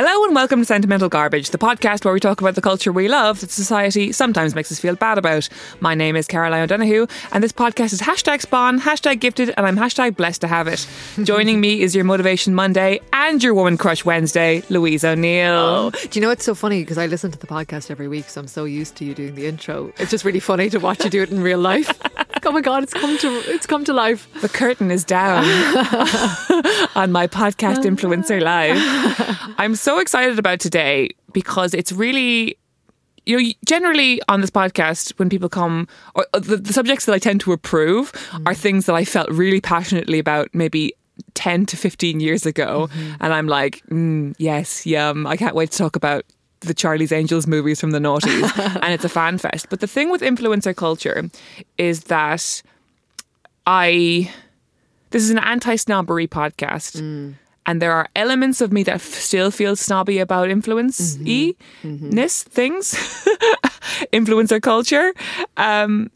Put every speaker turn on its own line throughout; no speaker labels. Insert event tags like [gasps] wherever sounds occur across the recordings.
Hello and welcome to Sentimental Garbage, the podcast where we talk about the culture we love that society sometimes makes us feel bad about. My name is Caroline O'Donoghue, and this podcast is hashtag spawn, hashtag gifted, and I'm hashtag blessed to have it. [laughs] Joining me is your Motivation Monday and your Woman Crush Wednesday, Louise O'Neill.
Oh, do you know it's so funny because I listen to the podcast every week, so I'm so used to you doing the intro. It's just really funny to watch you do it in real life. [laughs] [laughs] oh my god, it's come to it's come to life.
The curtain is down [laughs] on my podcast influencer live. [laughs] I'm so excited about today because it's really you know, generally on this podcast, when people come, or uh, the, the subjects that I tend to approve are things that I felt really passionately about maybe 10 to 15 years ago. And I'm like, mm, yes, yum. I can't wait to talk about the Charlie's Angels movies from the noughties. [laughs] and it's a fan fest. But the thing with influencer culture is that I, this is an anti snobbery podcast. Mm. And there are elements of me that f- still feel snobby about influence e mm-hmm. mm-hmm. ness things, [laughs] influencer culture. Um,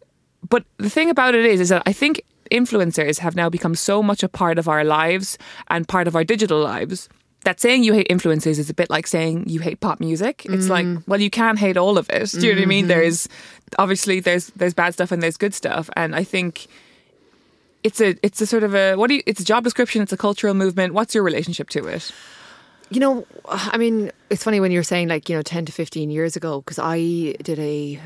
but the thing about it is, is that I think influencers have now become so much a part of our lives and part of our digital lives that saying you hate influences is a bit like saying you hate pop music. It's like, mm. well, you can't hate all of it. [laughs] Do you know what I mean? There's mm-hmm. obviously there's there's bad stuff and there's good stuff, and I think it's a it's a sort of a what do you? It's a job description. It's a cultural movement. What's your relationship to it?
You know, I mean, it's funny when you're saying like you know 10 to 15 years ago because I did a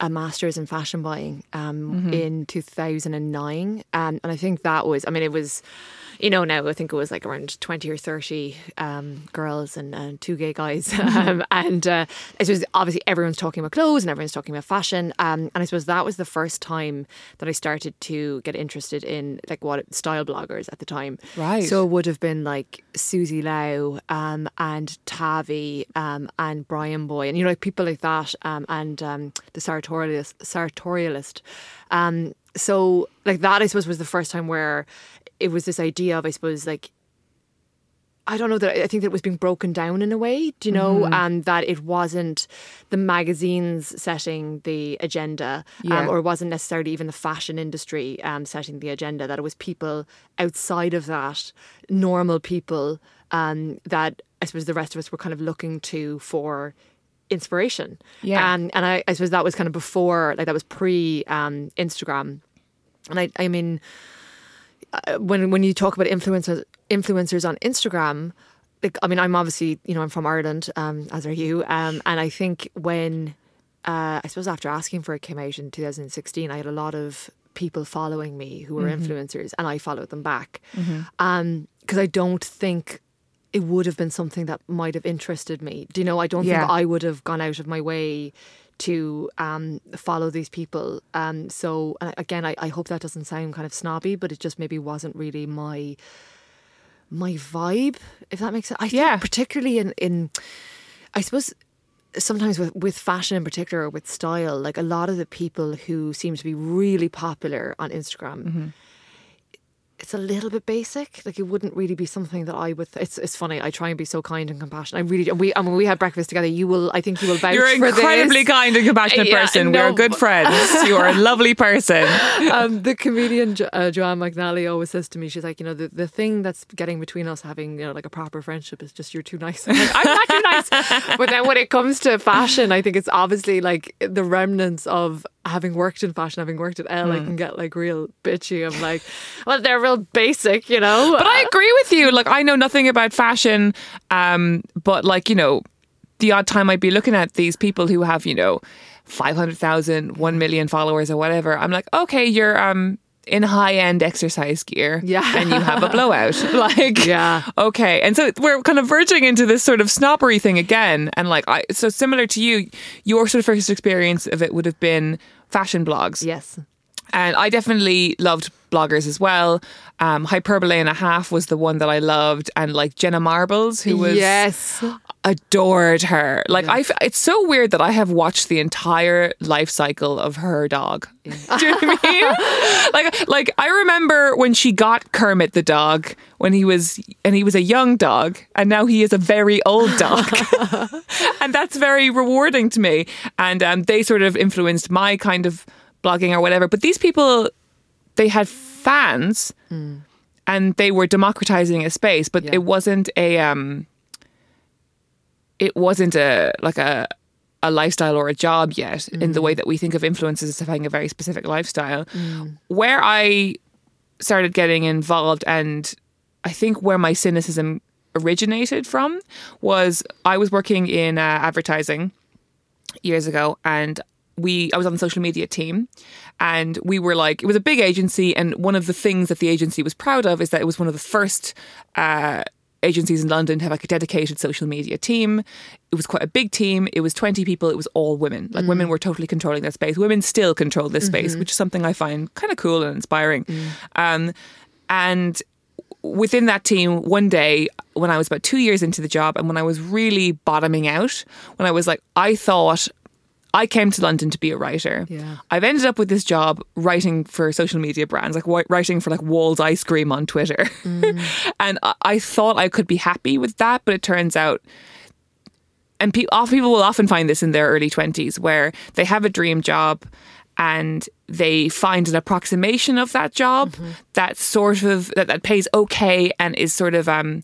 a master's in fashion buying um, mm-hmm. in 2009, and and I think that was. I mean, it was. You know, now I think it was like around 20 or 30 um, girls and, and two gay guys. [laughs] um, and uh, I suppose obviously everyone's talking about clothes and everyone's talking about fashion. Um, and I suppose that was the first time that I started to get interested in like what style bloggers at the time.
Right.
So it would have been like Susie Lau um, and Tavi um, and BryanBoy and, you know, like people like that um, and um, the sartorialist. sartorialist. Um, so like that, I suppose, was the first time where it was this idea of, I suppose, like I don't know that I think that it was being broken down in a way, do you know, and that it wasn't the magazines setting the agenda,
Yeah.
um, or it wasn't necessarily even the fashion industry um, setting the agenda. That it was people outside of that, normal people, um, that I suppose the rest of us were kind of looking to for inspiration.
Yeah.
and and I, I suppose that was kind of before, like that was pre um, Instagram, and I I mean uh, when when you talk about influencers influencers on Instagram, like I mean, I'm obviously you know I'm from Ireland, um, as are you, um, and I think when uh, I suppose after asking for it came out in 2016, I had a lot of people following me who were influencers, and I followed them back, because I don't think it would have been something that might have interested me. Do you know? I don't
Yeah.
think I would have gone out of my way to um, follow these people. Um, so again, I, I hope that doesn't sound kind of snobby, but it just maybe wasn't really my my vibe, if that makes sense. I think
Yeah.
particularly in in I suppose sometimes with, with fashion in particular or with style, like a lot of the people who seem to be really popular on Instagram. It's a little bit basic. Like it wouldn't really be something that I would. It's it's funny. I try and be so kind and compassionate. I really. We. I mean, we had breakfast together. You will. I think you will vouch
You're an incredibly
this.
kind and compassionate
Yeah,
person.
no,
We're good friends. [laughs] You are a lovely person.
um, the comedian jo- uh, Joanne McNally always says to me, she's like, you know, the, the thing that's getting between us having, you know, like a proper friendship is just you're too nice. I'm, like, I'm not too nice. But then when it comes to fashion, I think it's obviously like the remnants of having worked in fashion, having worked at Elle, I can get like real bitchy. I'm like, [laughs] well, they're real basic, you know.
But I agree with you. Like I know nothing about fashion, um, but like you know, the odd time I'd be looking at these people who have you know, 500,000, 1 million followers or whatever. I'm like, okay, you're um in high end exercise gear,
Yeah.
and you have a [laughs] blowout, [laughs] like
Yeah.
okay. And so we're kind of verging into this sort of snobbery thing again, and like I so similar to you, your sort of first experience of it would have been fashion blogs.
yes.
And I definitely loved bloggers as well. Um, Hyperbole and a Half was the one that I loved, and like Jenna Marbles, who was
yes,
adored her. Like I, f- it's so weird that I have watched the entire life cycle of her dog. [laughs] Do you know what I mean? [laughs] like, like I remember when she got Kermit the dog when he was, and he was a young dog, and now he is a very old dog, [laughs] and that's very rewarding to me. And um, they sort of influenced my kind of blogging or whatever. But these people, they had fans. And they were democratizing a space, but
Yeah.
it wasn't a um, it wasn't a like a a lifestyle or a job yet in the way that we think of influencers as having a very specific lifestyle. Where I started getting involved and I think where my cynicism originated from was I was working in uh, advertising years ago and we I was on the social media team and we were like it was a big agency and one of the things that the agency was proud of is that it was one of the first uh, agencies in London to have like a dedicated social media team. It was quite a big team. It was 20 people. It was all women. Like women were totally controlling that space. Women still control this space, which is something I find kind of cool and inspiring. Um, and within that team, one day when I was about two years into the job and when I was really bottoming out, when I was like, I thought I came to London to be a writer.
Yeah.
I've ended up with this job writing for social media brands, like writing for like Walls Ice Cream on Twitter. [laughs] and I, I thought I could be happy with that, but it turns out and pe- off- people will often find this in their early 20s where they have a dream job and they find an approximation of that job that sort of that, that pays okay and is sort of um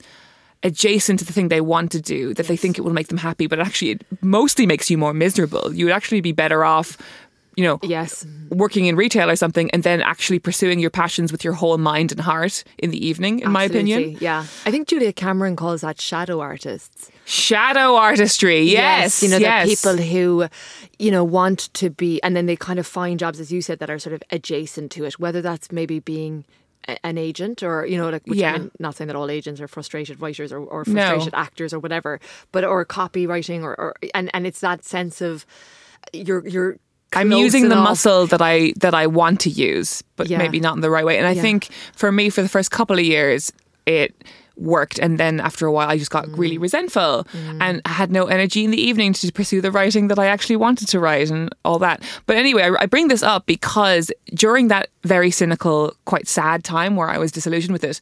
adjacent to the thing they want to do that they think it will make them happy but actually it mostly makes you more miserable you would actually be better off you know
yes,
working in retail or something and then actually pursuing your passions with your whole mind and heart in the evening in my opinion
yeah. I think Julia Cameron calls that shadow artists.
shadow artistry yes
you know,
yes.
the people who, you know, want to be, and then they kind of find jobs, as you said, that are sort of adjacent to it, whether that's maybe being a- an agent or you know like which
Yeah.
I mean, not saying that all agents are frustrated writers or, or
No.
frustrated actors or whatever but or copywriting or, or and and it's that sense of you're you're
I'm using the muscle that I that I want to use, but
Yeah.
maybe not in the right way. And I
Yeah.
think for me, for the first couple of years, it worked, and then after a while, I just got
Mm.
really resentful and I had no energy in the evening to pursue the writing that I actually wanted to write and all that. But anyway, I, I bring this up because during that very cynical, quite sad time where I was disillusioned with it.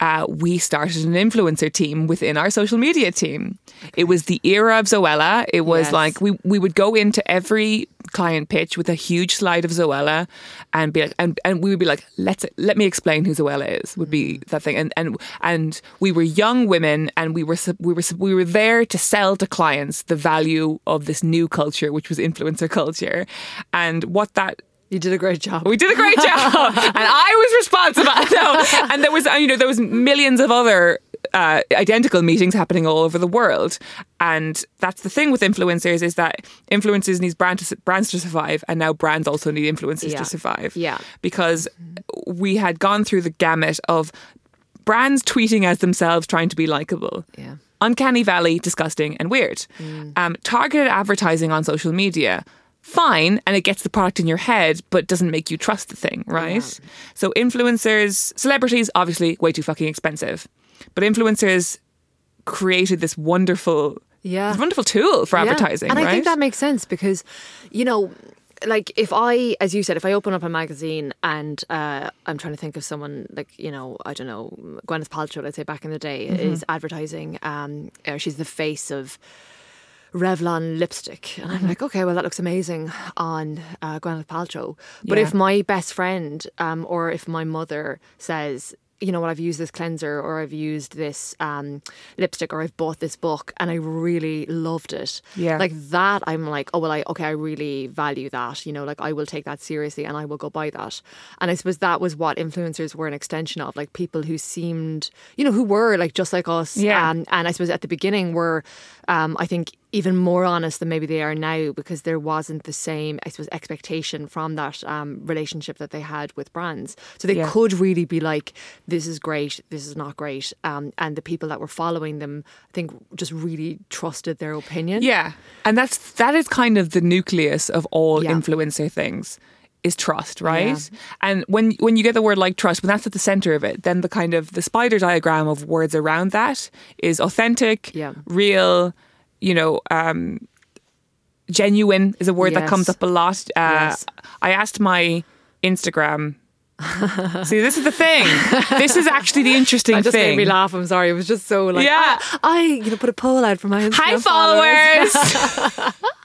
Uh, we started an influencer team within our social media team. It was the era of Zoella. It was
Yes.
like we we would go into every client pitch with a huge slide of Zoella and be like and, and we would be like let's let me explain who Zoella is would be that thing and and and we were young women and we were we were we were there to sell to clients the value of this new culture which was influencer culture and what that
you did a great job
we did a great job, [laughs] and I was responsible. [laughs] No, and there was, you know, there was millions of other uh, identical meetings happening all over the world, and that's the thing with influencers is that influencers need brand to, brands to survive, and now brands also need influencers
Yeah.
to survive.
Yeah.
because we had gone through the gamut of brands tweeting as themselves, trying to be likable.
Yeah.
Uncanny Valley, disgusting and weird. Um, targeted advertising on social media, fine, and it gets the product in your head, but doesn't make you trust the thing, right? So influencers, celebrities, obviously way too fucking expensive, but influencers created this wonderful,
Yeah.
this wonderful tool for
Yeah.
advertising,
And
right?
I think that makes sense because, you know, like if I, as you said, if I open up a magazine and uh, I'm trying to think of someone like, you know, I don't know, Gwyneth Paltrow, let's say back in the day,
Mm-hmm.
is advertising. Um, she's the face of Revlon lipstick. And
Mm-hmm.
I'm like, okay, well, that looks amazing on uh, Gwyneth Paltrow. But
Yeah.
if my best friend um, or if my mother says, you know what, I've used this cleanser or I've used this um, lipstick or I've bought this book and I really loved it.
Yeah.
Like that, I'm like, oh, well, I, okay, I really value that. You know, like I will take that seriously and I will go buy that. And I suppose that was what influencers were an extension of, like people who seemed, you know, who were like just like us.
Yeah.
Um, and I suppose at the beginning were, um, I think, even more honest than maybe they are now because there wasn't the same, I suppose, expectation from that um, relationship that they had with brands. So they
Yeah.
could really be like, this is great, this is not great. Um, and the people that were following them, I think, just really trusted their opinion.
Yeah. And that's that is kind of the nucleus of all
Yeah.
influencer things is trust, right? And when when you get the word like trust, when that's at the center of it, then the kind of the spider diagram of words around that is authentic,
Yeah.
real, you know, um, genuine is a word that comes up a lot. Uh,
Yes.
I asked my Instagram. See, this is the thing. This is actually the interesting [laughs]
That just
thing.
made me laugh. I'm sorry. It was just so like,
Yeah.
I, I you know, put a poll out for my Instagram
Hi, followers. [laughs]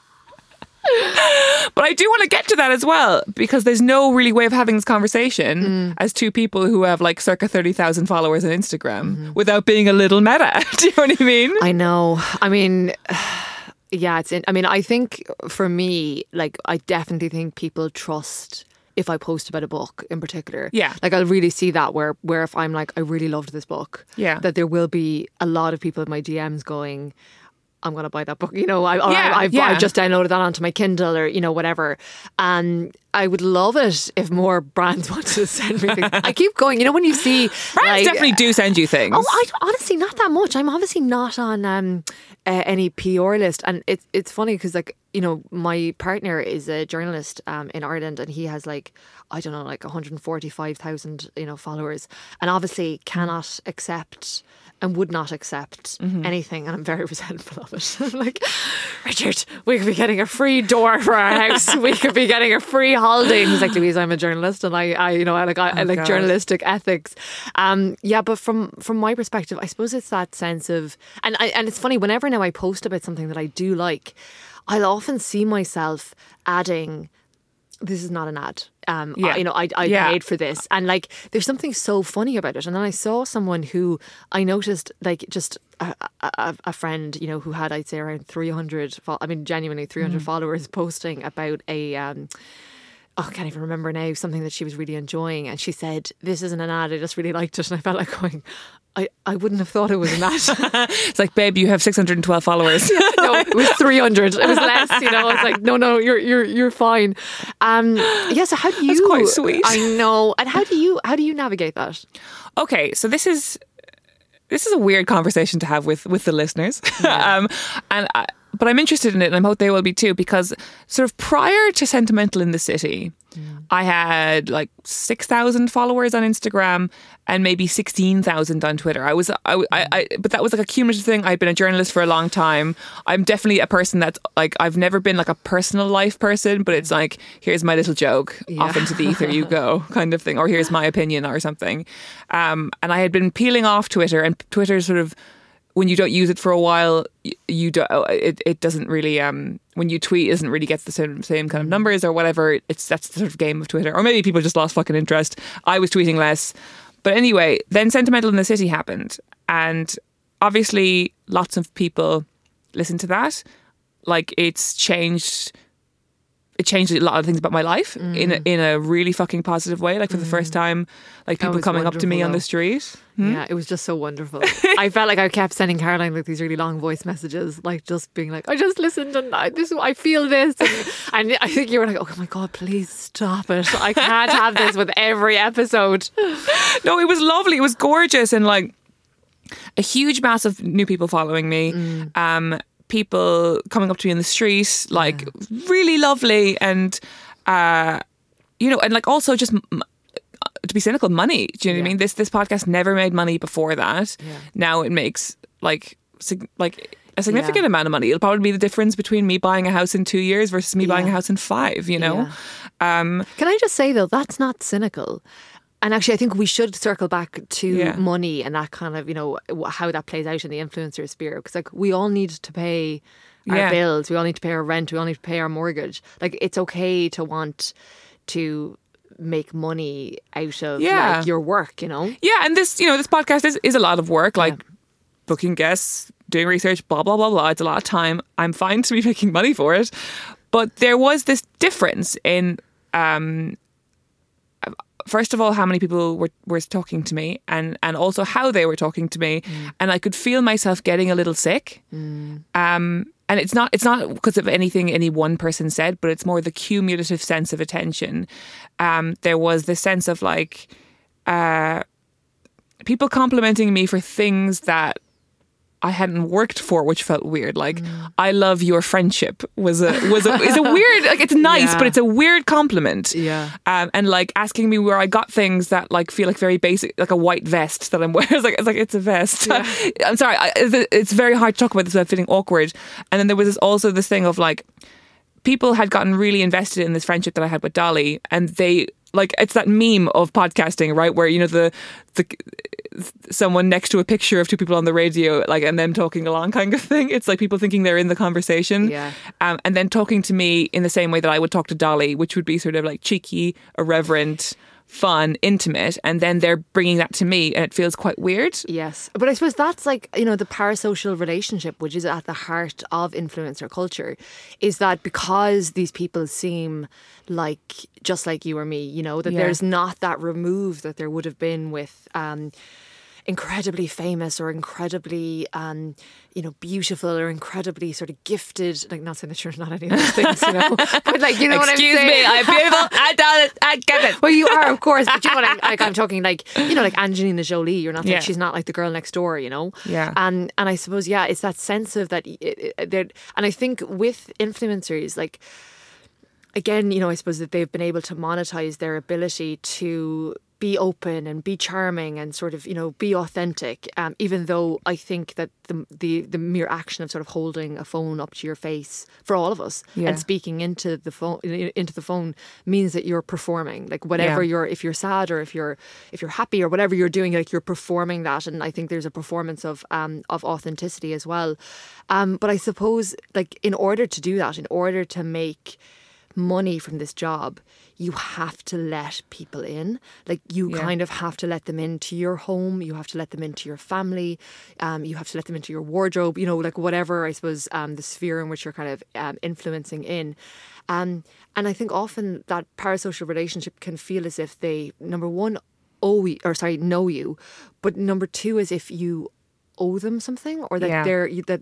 but I do want to get to that as well because there's no really way of having this conversation
Mm.
as two people who have like circa 30,000 followers on Instagram
Mm-hmm.
without being a little meta. [laughs] do you know what I mean?
I know. I mean, [sighs] yeah, it's. In, I mean, I think for me, like, I definitely think people trust if I post about a book in particular.
Yeah.
like I'll really see that where where if I'm like, I really loved this book.
Yeah.
that there will be a lot of people in my DMs going. I'm gonna buy that book, you know. I,
Yeah,
I, I've,
yeah.
I just downloaded that onto my Kindle, or you know, whatever. And I would love it if more brands [laughs] wanted to send me. things. I keep going, you know, when you see
Brands
like,
definitely do send you things.
Oh, I honestly not that much. I'm obviously not on um, uh, any PR list, and it's it's funny because like you know my partner is a journalist um, in Ireland, and he has like I don't know like 145,000 you know followers, and obviously cannot accept and would not accept anything, and I'm very [laughs] resentful of it. [laughs] I'm like, Richard, we could be getting a free door for our [laughs] house. we could be getting a free holiday. And he's like, Louise, I'm a journalist, and I, I you know, I like, I, I like
God.
journalistic ethics. Um, yeah, but from from my perspective, I suppose it's that sense of, and I, and it's funny. Whenever now I post about something that I do like, I'll often see myself adding this is not an ad. Um,
Yeah.
I- you know, I, I
Yeah.
paid for this, and like, there's something so funny about it. And then I saw someone who I noticed, like, just a, a, a friend, you know, who had I'd say around 300. fol- I mean, genuinely 300
Mm.
followers, posting about a. Um, Oh, I can't even remember now. Something that she was really enjoying, and she said, "This isn't an ad. I just really liked it." And I felt like [laughs] going, "I, I wouldn't have thought it was ad." [laughs]
it's like, babe, you have 612 followers. [laughs]
no, [laughs] it was 300. It was less, you know. It's like, no, no, you're you're you're fine. Um yeah, so how do you That's
quite sweet.
I know. And how do you how do you navigate that?
okay, so this is this is a weird conversation to have with with the listeners, um, and I, but I'm interested in it, and I hope they will be too, because sort of prior to Sentimental in the City, I had like six thousand followers on Instagram and maybe sixteen thousand on Twitter. I was, I, I, I, but that was like a cumulative thing. I've been a journalist for a long time. I'm definitely a person that's like I've never been like a personal life person, but it's like here's my little joke, off into the ether you go, [laughs] kind of thing, or here's my opinion or something. Um, and I had been peeling off Twitter, and Twitter sort of when you don't use it for a while, you don't. it. It doesn't really um when you tweet, it doesn't really gets the same same kind of numbers or whatever. It's that's the sort of game of Twitter, or maybe people just lost fucking interest. I was tweeting less, but anyway, then Sentimental in the City happened, and obviously lots of people listen to that. Like it's changed. It changed a lot of things about my life in a, in a really fucking positive way. Like for the first time, like people coming up to me
wonderful,
on the
though.
street.
Yeah, it was just so wonderful. [laughs] I felt like I kept sending Caroline like these really long voice messages, like just being like, "I just listened and I, this, I feel this," and, [laughs] and I think you were like, "Oh my god, please stop it! I can't have this with every episode." [laughs]
No, it was lovely. It was gorgeous and like a huge mass of new people following me.
Mm.
Um, people coming up to me in the street, like really lovely and uh, you know, and like also just m- to be cynical, money. Do you know what I mean? This this podcast never made money before that.
Yeah.
Now it makes like sig- like a significant
Yeah.
amount of money. It'll probably be the difference between me buying a house in two years versus me buying a house in five. You know. Um,
Can I just say though, that's not cynical. And actually, I think we should circle back to
Yeah.
money and that kind of, you know, how that plays out in the influencer sphere. Because, like, we all need to pay our
Yeah.
bills, we all need to pay our rent, we all need to pay our mortgage. Like, it's okay to want to make money out of
Yeah.
like, your work, you know?
Yeah, and this, you know, this podcast is, is a lot of work, like booking guests, doing research, blah, blah, blah, blah. It's a lot of time. I'm fine to be [laughs] making money for it. But there was this difference in, um, first of all, how many people were, were talking to me and, and also how they were talking to me. And I could feel myself getting a little sick. Um, and it's not it's not because of anything any one person said, but it's more the cumulative sense of attention. Um, there was this sense of like uh, people complimenting me for things that I hadn't worked for, which felt weird. Like I love your friendship was a was a is a [laughs] weird like it's nice,
Yeah.
but it's a weird compliment.
Yeah.
Um, and like asking me where I got things that like feel like very basic, like a white vest that I'm [laughs] wearing. It's like it's like it's a vest. [laughs] I'm sorry. I, it's- it's very hard to talk about this without feeling awkward. And then there was this, also this thing of like people had gotten really invested in this friendship that I had with Dolly, and they like it's that meme of podcasting, right? Where you know the the someone next to a picture of two people on the radio, like and them talking along, kind of thing. It's like people thinking they're in the conversation,
Yeah.
um, and then talking to me in the same way that I would talk to Dolly, which would be sort of like cheeky, irreverent. Fun, intimate, and then they're bringing that to me, and it feels quite weird.
Yes. But I suppose that's like, you know, the parasocial relationship, which is at the heart of influencer culture, is that because these people seem like just like you or me, you know, that
Yeah.
there's not that remove that there would have been with um, incredibly famous or incredibly, um, you know, beautiful or incredibly sort of gifted. Like, not saying that you're not any of those things, you know, [laughs] but like, you know what I'm
Excuse
saying?
me, I'm beautiful. [laughs] I done it. I get it.
Well, you are, of [laughs] course, but you know what I'm like. I'm talking like you know, like Angelina Jolie. You're not like she's not like the girl next door, you know.
Yeah.
And and I suppose yeah, it's that sense of that. It, it, that- and I think with influencers, like again, you know, I suppose that they've been able to monetize their ability to be open and be charming and sort of you know be authentic. Um, even though I think that the the the mere action of sort of holding a phone up to your face for all of us
Yeah.
and speaking into the phone into the phone means that you're performing like whatever
Yeah.
you're if you're sad or if you're if you're happy or whatever you're doing like you're performing that and I think there's a performance of um of authenticity as well um but I suppose like in order to do that in order to make money from this job you have to let people in like you
Yeah.
kind of have to let them into your home you have to let them into your family um, you have to let them into your wardrobe you know like whatever i suppose um, the sphere in which you're kind of um, influencing in um, and i think often that parasocial relationship can feel as if they number one owe you, or sorry know you but number two is if you owe them something or that
Yeah.
they're you- that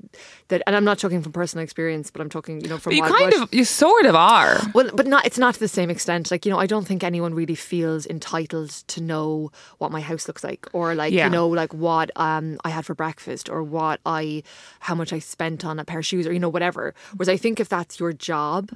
that and i'm not talking from personal experience but i'm talking you know from
But you kind of, you sort of are.
Well, but not. It's not to the same extent. Like you know, I don't think anyone really feels entitled to know what my house looks like, or like
Yeah.
you know, like what um I had for breakfast, or what I, how much I spent on a pair of shoes, or you know, whatever. Whereas I think if that's your job,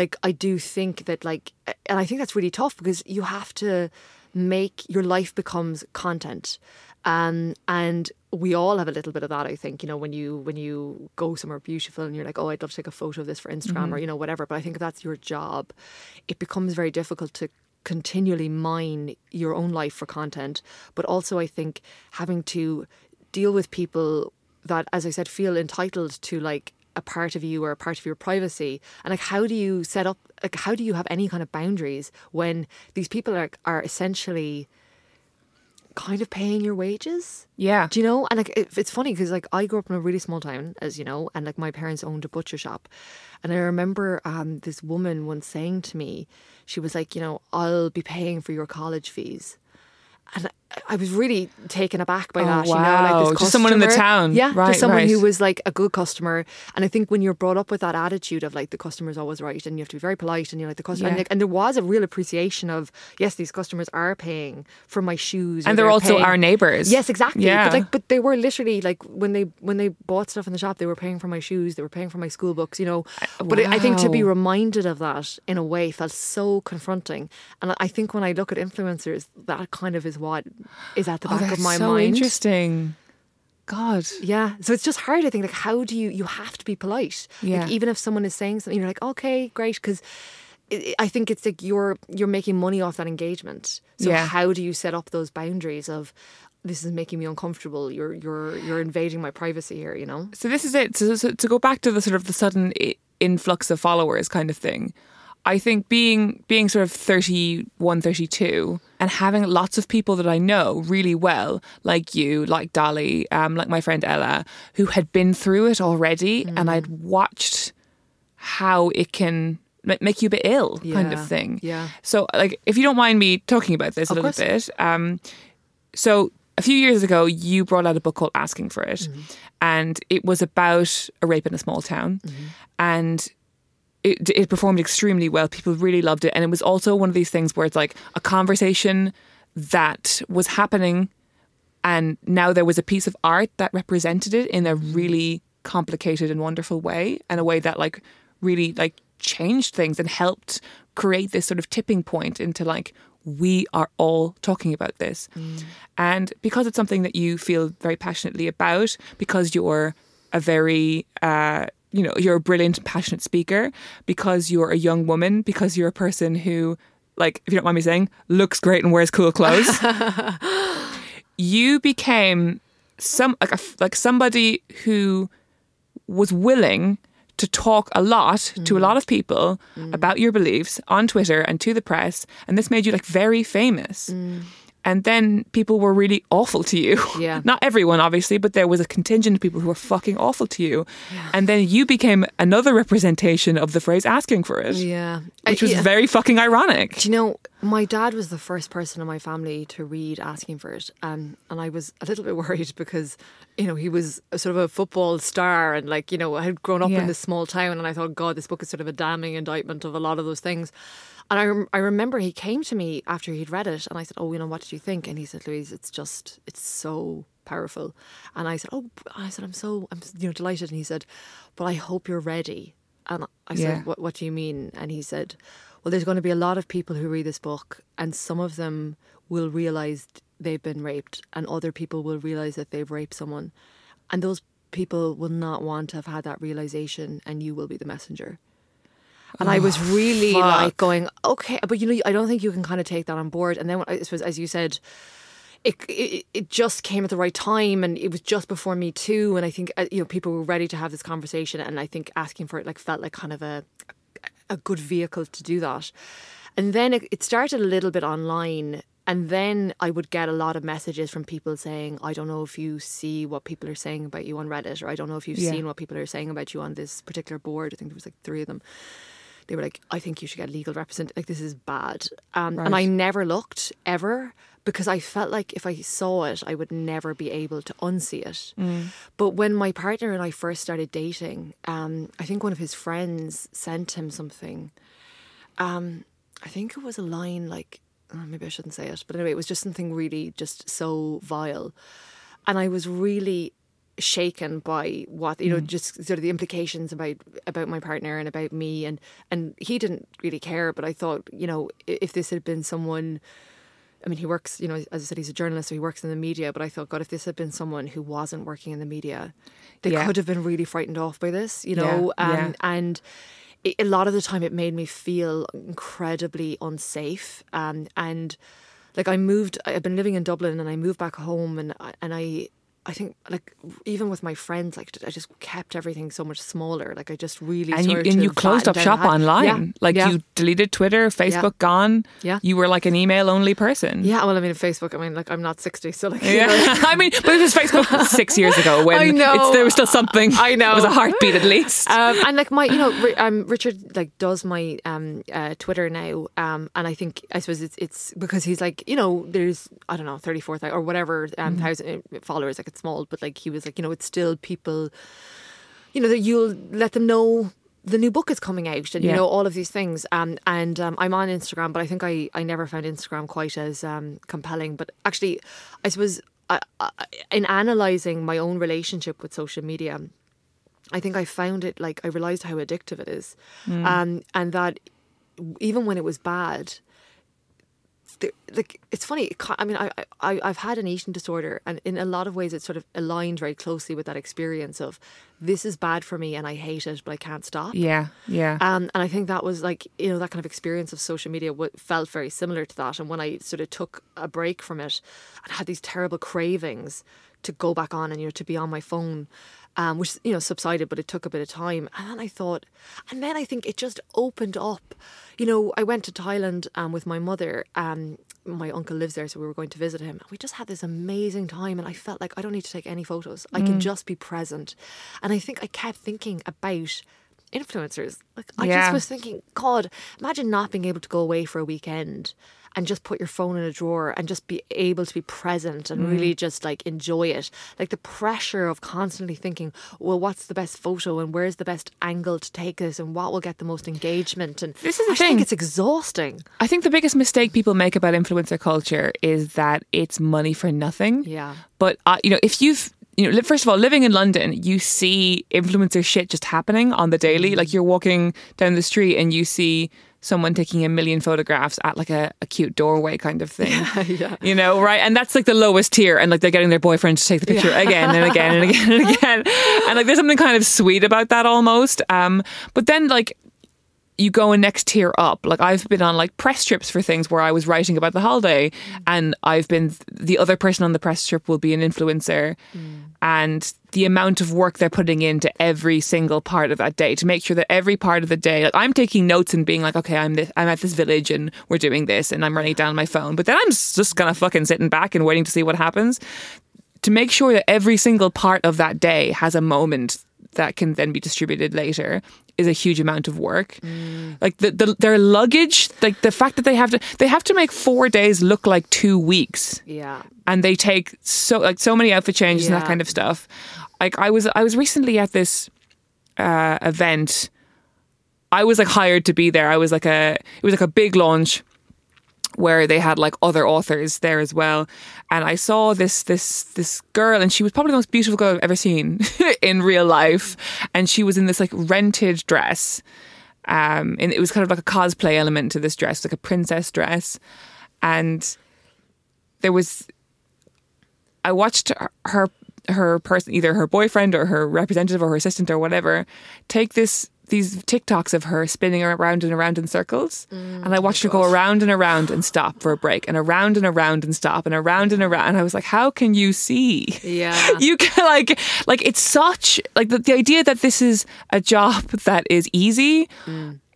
like I do think that like, and I think that's really tough because you have to make your life becomes content. Um, and we all have a little bit of that, I think, you know, when you when you go somewhere beautiful and you're like, oh, I'd love to take a photo of this for Instagram or, you know, whatever. But I think if that's your job, it becomes very difficult to continually mine your own life for content. But also I think having to deal with people that, as I said, feel entitled to like a part of you or a part of your privacy and like how do you set up like how do you have any kind of boundaries when these people are are essentially kind of paying your wages
Yeah.
do you know? And like, it, it's funny because like I grew up in a really small town, as you know, and like my parents owned a butcher shop, and I remember um, this woman once saying to me, she was like, you know, I'll be paying for your college fees. And I- was really taken aback by
Oh,
that. You know,
wow.
like this
Just someone in the town.
yeah,
Right,
just someone who was like a good customer. And I think when you're brought up with that attitude of like the customer's always right, and you have to be very polite, and you're like the customer, and, like, and there was a real appreciation of yes, these customers are paying for my shoes,
And they're also
paying-
our neighbours.
Yes, exactly.
Yeah.
But like, but they were literally like when they when they bought stuff in the shop, they were paying for my shoes, they were paying for my school books, you know. Uh, but I I think to be reminded of that in a way felt so confronting. And I think when I look at influencers, that kind of is what is at the
Oh,
back of my
so
mind.
interesting. God.
Yeah. So it's just hard. I think like how do you you have to be polite.
Yeah.
Like even if someone is saying something, you're like, okay, great, because. I think it's like you're you're making money off that engagement. So
Yeah.
how do you set up those boundaries of this is making me uncomfortable. You're you're you're invading my privacy here. You know.
So this is it. So, so to go back to the sort of the sudden influx of followers kind of thing. I think being being sort of 31, 32 and having lots of people that I know really well, like you, like Dolly, um, like my friend Ella, who had been through it already and I'd watched how it can make you a bit ill kind of thing.
yeah.
So like if you don't mind me talking about this a little
course.
bit. Um, so a few years ago, you brought out a book called Asking for It,
Mm-hmm.
and it was about a rape in a small town, and. It, it performed extremely well. People really loved it. And it was also one of these things where it's like a conversation that was happening and now there was a piece of art that represented it in a really complicated and wonderful way, and a way that like really like changed things and helped create this sort of tipping point into like we are all talking about this. And because it's something that you feel very passionately about, because you're a very, uh, you know, you're a brilliant, passionate speaker, because you're a young woman, because you're a person who, like, if you don't mind me saying, looks great and wears cool clothes, [laughs] you became some like a, like somebody who was willing to talk a lot to a mm. lot of people mm. about your beliefs on Twitter and to the press, and this made you like very famous. Mm. And then people were really awful to you.
Yeah. [laughs]
Not everyone, obviously, but there was a contingent of people who were fucking awful to you. Yeah. And then you became another representation of the phrase asking for it.
Yeah.
Which was
yeah.
very fucking ironic.
Do you know, my dad was the first person in my family to read Asking for It. Um, and I was a little bit [laughs] worried because, you know, he was a sort of a football star and, like, you know, I had grown up
Yeah.
in this small town. And I thought, God, this book is sort of a damning indictment of a lot of those things. And I, rem- I remember he came to me after he'd read it and I said, Oh, you know, what did you think? And he said, Louise, it's just, it's so powerful. And I said, Oh, I said, I'm so, I'm, you know, delighted. And he said, But I hope you're ready. And I said,
Yeah.
what, what do you mean? And he said, Well, there's going to be a lot of people who read this book, and some of them will realize they've been raped, and other people will realize that they've raped someone. And those people will not want to have had that realization, and you will be the messenger. And I was really like going, okay, but you know, I don't think you can kind of take that on board. And then when- I suppose, as you said, it, it it just came at the right time, and it was just before me too. And I think uh, you know people were ready to have this conversation, and I think asking for it like felt like kind of a a good vehicle to do that. And then it, it started a little bit online. And then I would get a lot of messages from people saying, I don't know if you see what people are saying about you on Reddit, or I don't know if you've
Yeah.
seen what people are saying about you on this particular board. I think there was like three of them. They were like, I think you should get legal represent. Like, this is bad. Um, And I never looked ever because I felt like if I saw it, I would never be able to unsee it. But when my partner and I first started dating, um, I think one of his friends sent him something. Um, I think it was a line like, oh, maybe I shouldn't say it, but anyway, it was just something really just so vile. And I was really shaken by what you know just sort of the implications about about my partner and about me and and he didn't really care but i thought you know if this had been someone I mean, he works, you know, as I said, he's a journalist, so he works in the media. But I thought, God, if this had been someone who wasn't working in the media, they
Yeah.
could have been really frightened off by this, you
Yeah,
know. Um,
yeah.
And it, a lot of the time, it made me feel incredibly unsafe. Um, and like I moved, I've been living in Dublin, and I moved back home, and and I. I think, like, even with my friends, like, I just kept everything so much smaller. Like, I just really
And you and you closed up shop online.
Yeah,
Like
yeah.
you deleted Twitter, Facebook gone.
Yeah.
You were like an email only person.
Yeah, well, I mean, Facebook. I mean, like, I'm not sixty, so like, you
Yeah.
know, [laughs]
I mean, but it was Facebook [laughs] six years ago when
I know.
It's, there was still something.
I know.
It was a heartbeat at least.
um, and like my, you know, um, Richard like does my um, uh, Twitter now, um, and I think I suppose it's it's because he's like, you know, there's I don't know, thirty four thousand or whatever um, thousand uh, followers. Like small, but like he was like, you know, it's still people, you know, that you'll let them know the new book is coming out, and
Yeah.
you know all of these things. Um, and um, I'm on Instagram, but I think I I never found Instagram quite as um compelling. But actually, I suppose. I, I, in analyzing my own relationship with social media, I think I found it like I realized how addictive it is, um, and that even when it was bad, the, like it's funny. I mean, I, I I've had an eating disorder, and in a lot of ways, it sort of aligned very closely with that experience of this is bad for me and I hate it, but I can't stop.
yeah, yeah.
Um, and I think that was like, you know, that kind of experience of social media w- felt very similar to that. And when I sort of took a break from it and had these terrible cravings to go back on and, you know, to be on my phone, um, which, you know, subsided, but it took a bit of time. And then I thought, and then I think it just opened up. You know, I went to Thailand um, with my mother. Um, my uncle lives there, so we were going to visit him. And we just had this amazing time, and I felt like I don't need to take any photos. I can just be present. And I think I kept thinking about influencers. Like I
Yeah.
just was thinking, God, imagine not being able to go away for a weekend and just put your phone in a drawer and just be able to be present and really just like enjoy it. Like the pressure of constantly thinking, well, what's the best photo and where's the best angle to take this and what will get the most engagement and
This is the
I think
thing.
it's exhausting.
I think the biggest mistake people make about influencer culture is that it's money for nothing.
Yeah.
But uh, you know, if you've you know, first of all, living in London, you see influencer shit just happening on the daily. Like you're walking down the street and you see someone taking a million photographs at like a, a cute doorway kind of thing. [laughs]
yeah.
You know, right? And that's like the lowest tier. And like they're getting their boyfriend to take the picture again and again and again and again. [laughs] And like there's something kind of sweet about that almost. Um, but then like you go a next tier up. Like I've been on like press trips for things where I was writing about the holiday, and I've been the other person on the press trip will be an influencer, and the amount of work they're putting into every single part of that day to make sure that every part of the day, like I'm taking notes and being like, okay, I'm this, I'm at this village and we're doing this, and I'm running down my phone, but then I'm just gonna fucking sitting back and waiting to see what happens. To make sure that every single part of that day has a moment that can then be distributed later is a huge amount of work. Like the, the their luggage, like the fact that they have to they have to make four days look like two weeks,
Yeah.
and they take so like so many outfit changes and that kind of stuff. Like I was I was recently at this uh, event. I was like hired to be there. I was like a it was like a big launch where they had like other authors there as well. And I saw this this this girl and she was probably the most beautiful girl I've ever seen [laughs] in real life. And she was in this like rented dress. Um and it was kind of like a cosplay element to this dress, like a princess dress. And there was I watched her- her her person either her boyfriend or her representative or her assistant or whatever take this these TikToks of her spinning around and around in circles. And I watched her go around and around and stop for a break and around and around and stop and around and around. And I was like how can you see?
Yeah. [laughs]
you can like like it's such like the, the idea that this is a job that is easy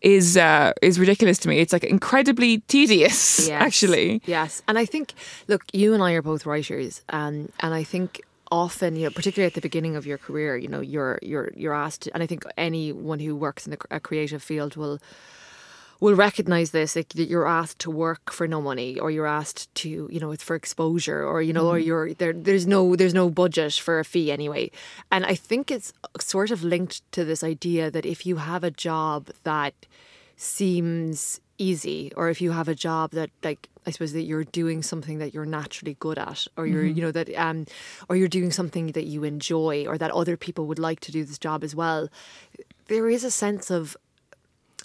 is uh is ridiculous to me. It's like incredibly tedious [laughs]
Yes.
actually.
Yes. And I think, look, you and I are both writers, um, and I think often, you know, particularly at the beginning of your career, you know, you're you're you're asked, and I think anyone who works in a, a creative field will will recognize this like that you're asked to work for no money or you're asked to you know it's for exposure or you know or mm-hmm. you're there there's no there's no budget for a fee anyway. And i think it's sort of linked to this idea that if you have a job that seems easy or if you have a job that like i suppose that you're doing something that you're naturally good at or you're you know that um or you're doing something that you enjoy or that other people would like to do this job as well there is a sense of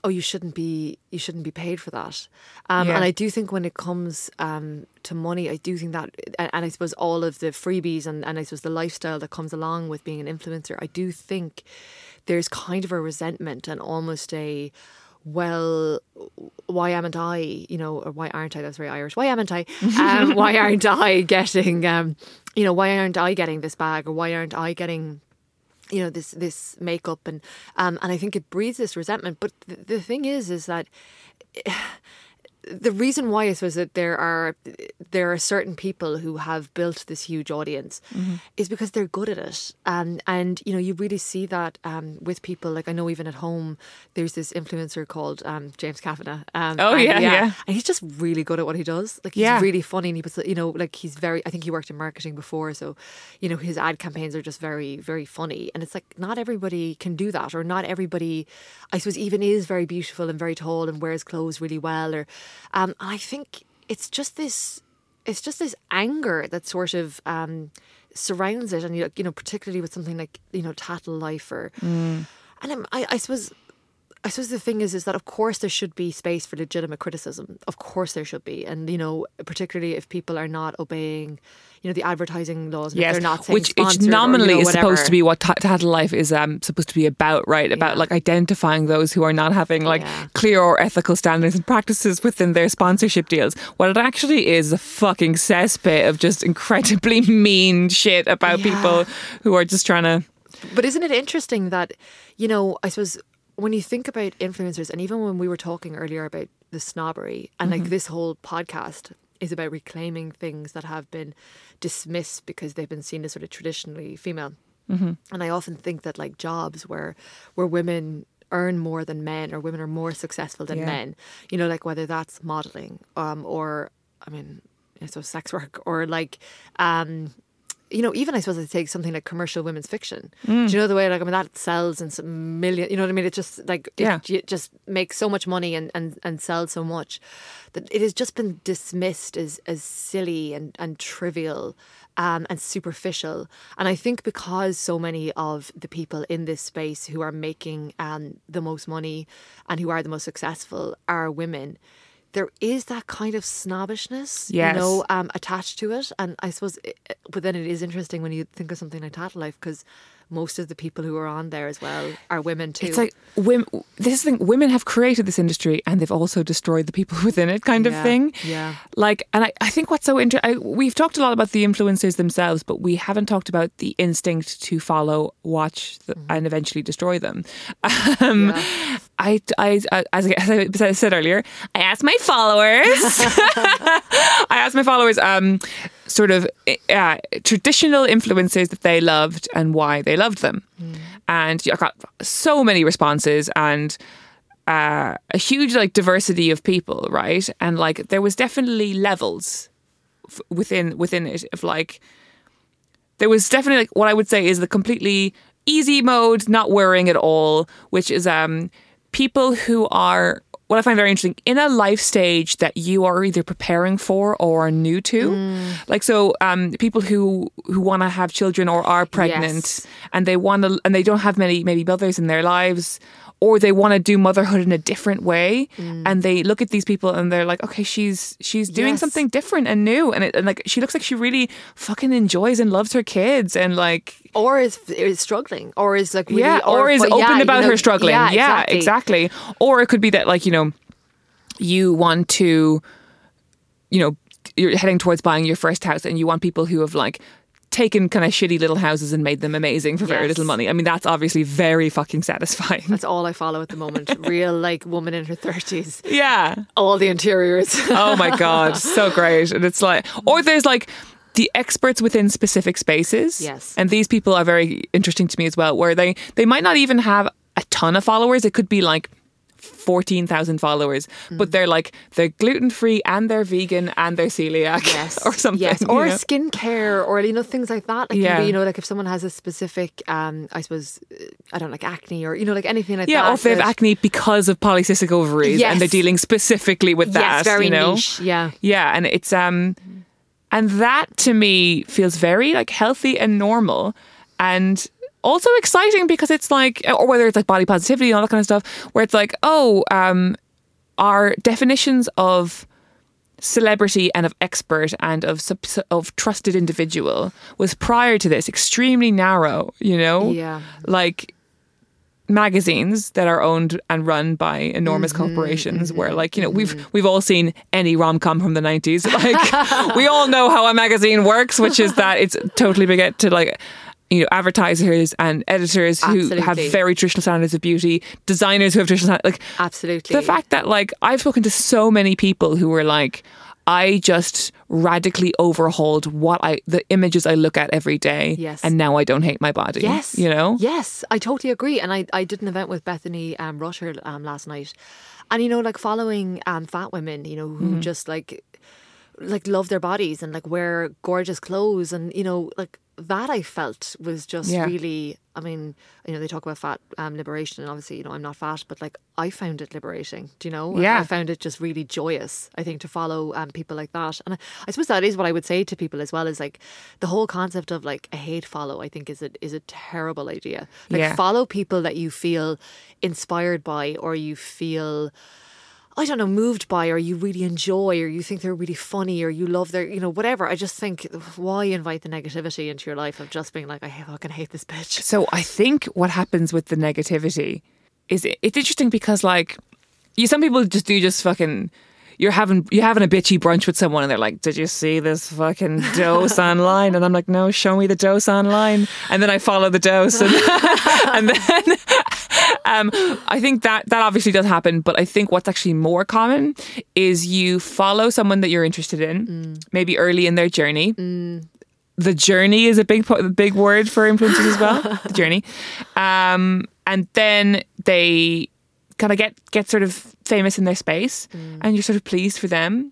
oh you shouldn't be you shouldn't be paid for that um,
Yeah.
and i do think when it comes um, to money i do think that and, and i suppose all of the freebies and, and i suppose the lifestyle that comes along with being an influencer i do think there's kind of a resentment and almost a well why haven't i you know or why aren't i that's very irish why haven't i [laughs] um, why aren't i getting um, you know why aren't i getting this bag or why aren't i getting you know this this makeup and um and I think it breeds this resentment. But the, the thing is, is that the reason why I suppose that there are there are certain people who have built this huge audience is because they're good at it, um, and you know you really see that um, with people. Like I know even at home, there's this influencer called um, James Kavanagh. Um,
Oh,
and
yeah, yeah.
and he's just really good at what he does. Like he's
Yeah.
really funny, and he puts you know like he's very. I think he worked in marketing before, so you know his ad campaigns are just very very funny. And it's like not everybody can do that, or not everybody, I suppose, even is very beautiful and very tall and wears clothes really well. Or, um, and I think it's just this. It's just this anger that sort of um, surrounds it, and you you know particularly with something like you know Tattle Life or, and I'm, I I suppose I suppose the thing is, is that of course there should be space for legitimate criticism. Of course there should be, and you know, particularly if people are not obeying, you know, the advertising laws.
Yes,
they're not saying
which, which
sponsored or, you
nominally
know,
is supposed to be what Ta- Tattle Life is um, supposed to be about, right? About
Yeah.
like identifying those who are not having like
Yeah.
clear or ethical standards and practices within their sponsorship deals. What it actually is a fucking cesspit of just incredibly [laughs] mean shit about
Yeah.
people who are just trying to.
But isn't it interesting that, you know, I suppose when you think about influencers, and even when we were talking earlier about the snobbery, and like this whole podcast is about reclaiming things that have been dismissed because they've been seen as sort of traditionally female. And I often think that like jobs where where women earn more than men or women are more successful than
Yeah.
men. You know, like whether that's modeling um, or, I mean, so sex work or like, um, you know, even I suppose I take something like commercial women's fiction.
Mm.
Do you know the way like I mean that sells in some million? You know what I mean? It just like it,
Yeah.
it just makes so much money and, and, and sells so much that it has just been dismissed as as silly and and trivial. Um, and superficial, and I think because so many of the people in this space who are making um, the most money and who are the most successful are women, there is that kind of snobbishness,
Yes.
you know, um, attached to it. And I suppose, it, but then it is interesting when you think of something like Tattle Life because most of the people who are on there as well are women too.
It's like women. This thing. Women have created this industry, and they've also destroyed the people [laughs] within it, kind of
Yeah,
thing.
yeah.
Like, and I, I think what's so interesting. We've talked a lot about the influencers themselves, but we haven't talked about the instinct to follow, watch, th- and eventually destroy them. [laughs] Um,
Yeah.
I, I, I- as, I- as I said earlier, I asked my followers. [laughs] I asked my followers, um, sort of uh, traditional influences that they loved and why they loved them, and I got so many responses and uh, a huge like diversity of people, right? And like there was definitely levels f- within within it of like there was definitely like what I would say is the completely easy mode, not worrying at all, which is um people who are what I find very interesting in a life stage that you are either preparing for or are new to. Like so um people who who want to have children or are pregnant
Yes.
and they want to and they don't have many maybe mothers in their lives or they want to do motherhood in a different way mm. and they look at these people and they're like okay she's she's doing
Yes.
something different and new and, it, and like she looks like she really fucking enjoys and loves her kids and like
or is is struggling, or is like really,
yeah or, is
but
open
yeah, you
about
know,
her struggling
Yeah,
yeah,
exactly.
exactly or it could be that like you know you want to you know you're heading towards buying your first house and you want people who have like taken kind of shitty little houses and made them amazing for very
Yes.
little money i mean that's obviously very fucking satisfying
That's all I follow at the moment. [laughs] Real like woman in her thirties,
yeah
all the interiors. [laughs]
oh my god so great and it's like or there's like the experts within specific spaces
Yes.
and these people are very interesting to me as well where they they might not even have a ton of followers it could be like 14,000 followers
Hmm.
but they're like they're gluten free and they're vegan and they're celiac
Yes. [laughs]
or something
Yes.
you
Or
know?
skincare or, you know, things like that. Like,
Yeah.
you know, like if someone has a specific, um, I suppose, I don't like acne or, you know, like anything like
yeah
that.
or if they have acne because of polycystic ovaries
Yes.
and they're dealing specifically with that
Yes, very
you know
niche. Yeah.
Yeah, and it's um and that to me feels very like healthy and normal and also exciting because it's like or whether it's like body positivity and all that kind of stuff where it's like, oh, um our definitions of celebrity and of expert and of of trusted individual was prior to this extremely narrow, you know?
Yeah.
Like magazines that are owned and run by enormous
Mm-hmm,
corporations where like you know we've we've all seen any rom-com from the 90s [laughs] like we all know how a magazine works which is that it's totally big to like you know advertisers and editors who have very traditional standards of beauty designers who have traditional like
Absolutely.
the fact that like I've spoken to so many people who were like I just radically overhauled what I the images I look at every day
Yes.
and now I don't hate my body
Yes.
you know
Yes, I totally agree. And I, I did an event with Bethany um, Rutter um, last night. And, you know, like following um, fat women, you know, who
Mm-hmm.
just like, like love their bodies and like wear gorgeous clothes. And, you know, like that I felt was just
Yeah.
really, I mean, you know, they talk about fat um, liberation. And obviously, you know, I'm not fat, but like I found it liberating. Do you know?
Yeah.
I found it just really joyous, I think, to follow um, people like that. And I, I suppose that is what I would say to people as well is like the whole concept of like a hate follow, I think is a, is a terrible idea. Like
Yeah.
follow people that you feel inspired by or you feel. I don't know, moved by, or you really enjoy, or you think they're really funny, or you love their, you know, whatever. I just think, why invite the negativity into your life of just being like, I fucking hate this bitch.
So I think what happens with the negativity is it, it's interesting because like you some people just do just fucking you're having you're having a bitchy brunch with someone and they're like, Did you see this fucking [laughs] dose online? And I'm like, No, show me the dose online. And then I follow the dose and, [laughs] and then um, I think that that obviously does happen, but I think what's actually more common is you follow someone that you're interested in, maybe early in their journey. The journey is a big big word for influencers as well. [laughs] the journey, um, and then they kind of get get sort of famous in their space,
Mm.
and you're sort of pleased for them,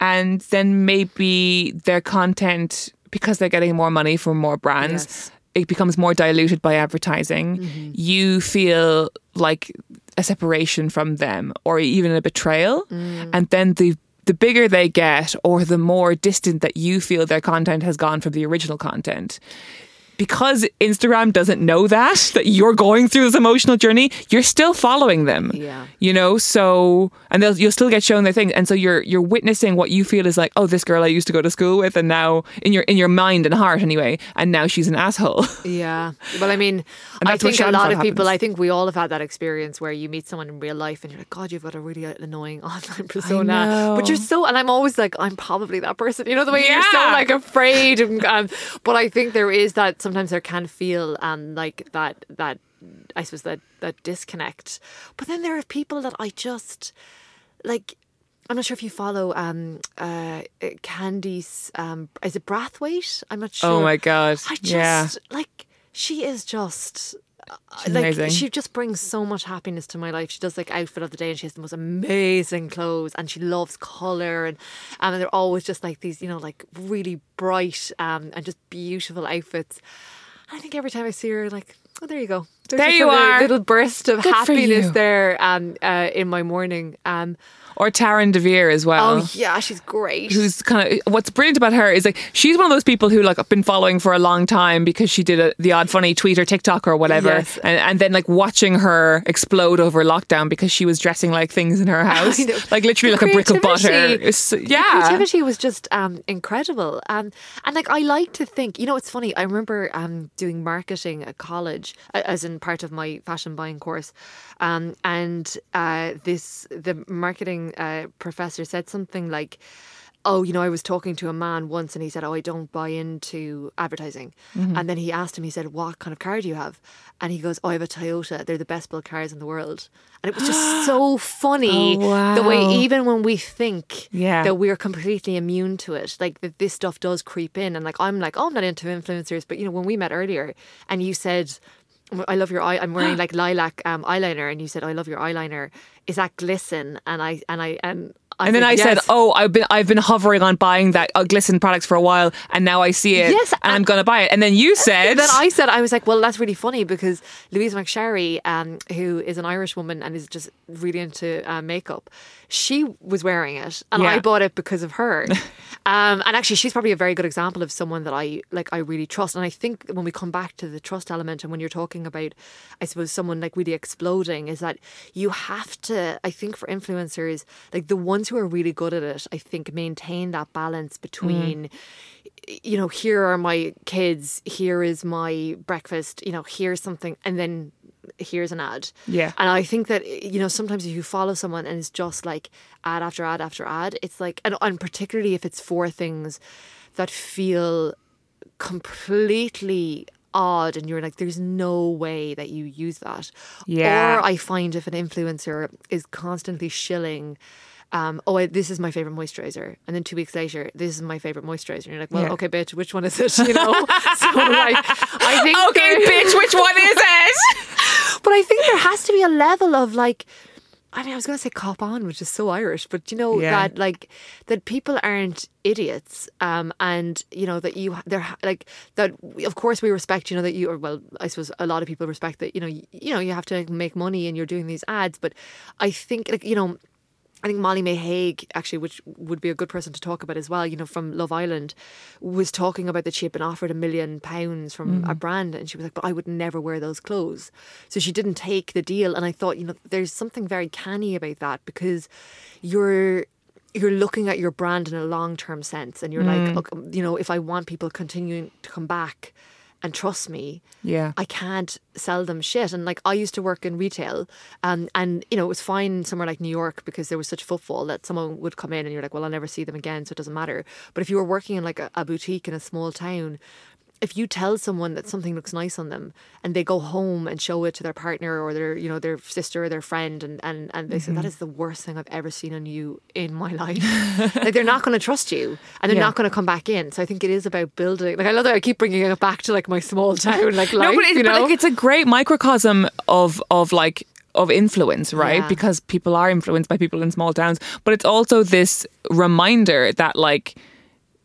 and then maybe their content because they're getting more money from more brands.
Yes.
It becomes more diluted by advertising.
Mm-hmm.
You feel like a separation from them, or even a betrayal,
Mm.
and then the the bigger they get, or the more distant that you feel their content has gone from the original content, because Instagram doesn't know that that you're going through this emotional journey, you're still following them.
Yeah.
You know, so and they'll you'll still get shown their things, and so you're you're witnessing what you feel is like, oh, this girl I used to go to school with, and now in your in your mind and heart anyway, and now she's an asshole. [laughs]
Yeah. Well, I mean, I think a lot of people,
happens.
I think we all have had that experience where you meet someone in real life and you're like, God, you've got a really annoying [laughs] online persona. But you're so, and I'm always like, I'm probably that person. You know, the way you're so like afraid. And, um, but I think there is that, sometimes there can feel um, like that, that, I suppose that, that disconnect. But then there are people that I just, like, I'm not sure if you follow um, uh, Candice, um, is it Brathwaite? I'm not sure.
Oh my god!
I just
yeah,
like she is just
She's
like
amazing.
she just brings so much happiness to my life. She does like outfit of the day and she has the most amazing clothes and she loves color and um, and they're always just like these, you know, like really bright um, and just beautiful outfits. I think every time I see her, like, oh, there you go. There's
There you are.
little burst of
Good
happiness there um, uh, in my morning. Um,
or Taryn Devere as well.
oh yeah, she's great.
who's kind of what's brilliant about her is like she's one of those people who like I've been following for a long time because she did a, the odd funny tweet or TikTok or whatever,
Yes.
and, and then like watching her explode over lockdown because she was dressing like things in her [laughs] house, like literally
The
like a brick of butter. It's-
The
yeah,
creativity was just um, incredible. Um, and like I like to think, you know, it's funny. I remember um, doing marketing at college, as in part of my fashion buying course, um, and uh, this the marketing uh, professor said something like. Oh, you know, I was talking to a man once and he said, Oh, I don't buy into advertising.
Mm-hmm.
And then he asked him, he said, What kind of car do you have? And he goes, Oh, I have a Toyota. They're the best built cars in the world. And it was just so [gasps] funny
Oh,
the way, even when we think
Yeah.
that we're completely immune to it. Like that this stuff does creep in. And like I'm like, oh, I'm not into influencers. But you know, when we met earlier and you said, I love your eye I'm wearing [gasps] like lilac um, eyeliner and you said, I love your eyeliner. Is that glisten? And I and I and I
And then I said, "Oh, I've been I've been hovering on buying that uh, glisten products for a while, and now I see it,
Yes,
and I'm going to buy it." And then you said,
then I said, I was like, well, that's really funny because Louise McSharry, um, who is an Irish woman and is just really into uh, makeup, she was wearing it, and I bought it because of her. [laughs] um, and actually, she's probably a very good example of someone that I like. I really trust, and I think when we come back to the trust element, and when you're talking about, I suppose, someone like really exploding, is that you have to. I think for influencers, like the ones who are really good at it, I think maintain that balance between mm-hmm. you know, here are my kids, here is my breakfast, you know, here's something, and then here's an ad.
Yeah.
And I think that, you know, sometimes if you follow someone and it's just like ad after ad after ad, it's like, and, and particularly if it's for things that feel completely odd and you're like there's no way that you use that
Yeah.
or i find if an influencer is constantly shilling um, oh, I, this is my favorite moisturizer, and then two weeks later, this is my favorite moisturizer. And you're like, well,
Yeah.
okay, bitch, which one is it? [laughs] You know, so like, I think [laughs]
"Okay, bitch, which one is it?" [laughs]
but I think there has to be a level of like, I mean, I was going to say cop on, which is so Irish, but you know
Yeah.
that like that people aren't idiots, um, and you know that you they're like that. Of course, we respect you know that you or well, I suppose a lot of people respect that you know you, you know you have to make money and you're doing these ads, but I think like you know. I think Molly-Mae Hague, actually, which would be a good person to talk about as well, you know, from Love Island, was talking about that she had been offered a million pounds from a mm. brand and she was like, but I would never wear those clothes. So she didn't take the deal. And I thought, you know, there's something very canny about that because you're you're looking at your brand in a long term sense and you're like, mm. "Look, you know, if I want people continuing to come back and trust me,
Yeah.
I can't sell them shit. And like I used to work in retail, um, and you know it was fine somewhere like New York because there was such footfall that someone would come in and you're like, well, I'll never see them again, so it doesn't matter. But if you were working in like a, a boutique in a small town. If you tell someone that something looks nice on them and they go home and show it to their partner or their you know their sister or their friend and and, and they say that mm-hmm. is the worst thing I've ever seen on you in my [laughs] life like they're not going to trust you and they're
Yeah.
not going to come back in so I think it is about building like I love that I keep bringing it back to like my small [laughs] town like life
no, but, it,
you
but like, it's a great microcosm of of like of influence, right?
Yeah.
Because people are influenced by people in small towns, but it's also this reminder that like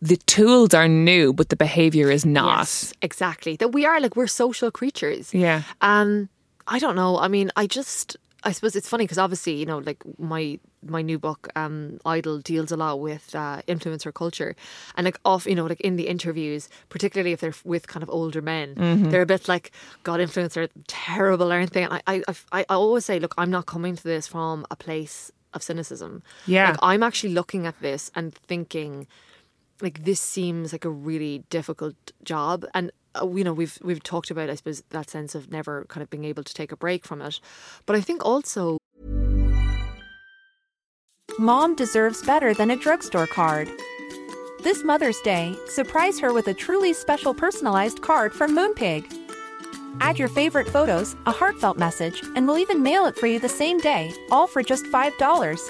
the tools are new, but the behavior is not.
Yes, exactly. That we are like we're social creatures.
Yeah.
Um, I don't know. I mean, I just I suppose it's funny because obviously you know like my my new book um idol deals a lot with uh, influencer culture and like off you know like in the interviews particularly if they're with kind of older men
Mm-hmm.
they're a bit like god influencer terrible aren't they and I, I I I always say look I'm not coming to this from a place of cynicism
Yeah.
like I'm actually looking at this and thinking like this seems like a really difficult job and uh, you know we've we've talked about I suppose that sense of never kind of being able to take a break from it but I think also
Mom deserves better than a drugstore card. This Mother's Day, surprise her with a truly special personalized card from Moonpig. Add your favorite photos, a heartfelt message, and we'll even mail it for you the same day, all for just $5.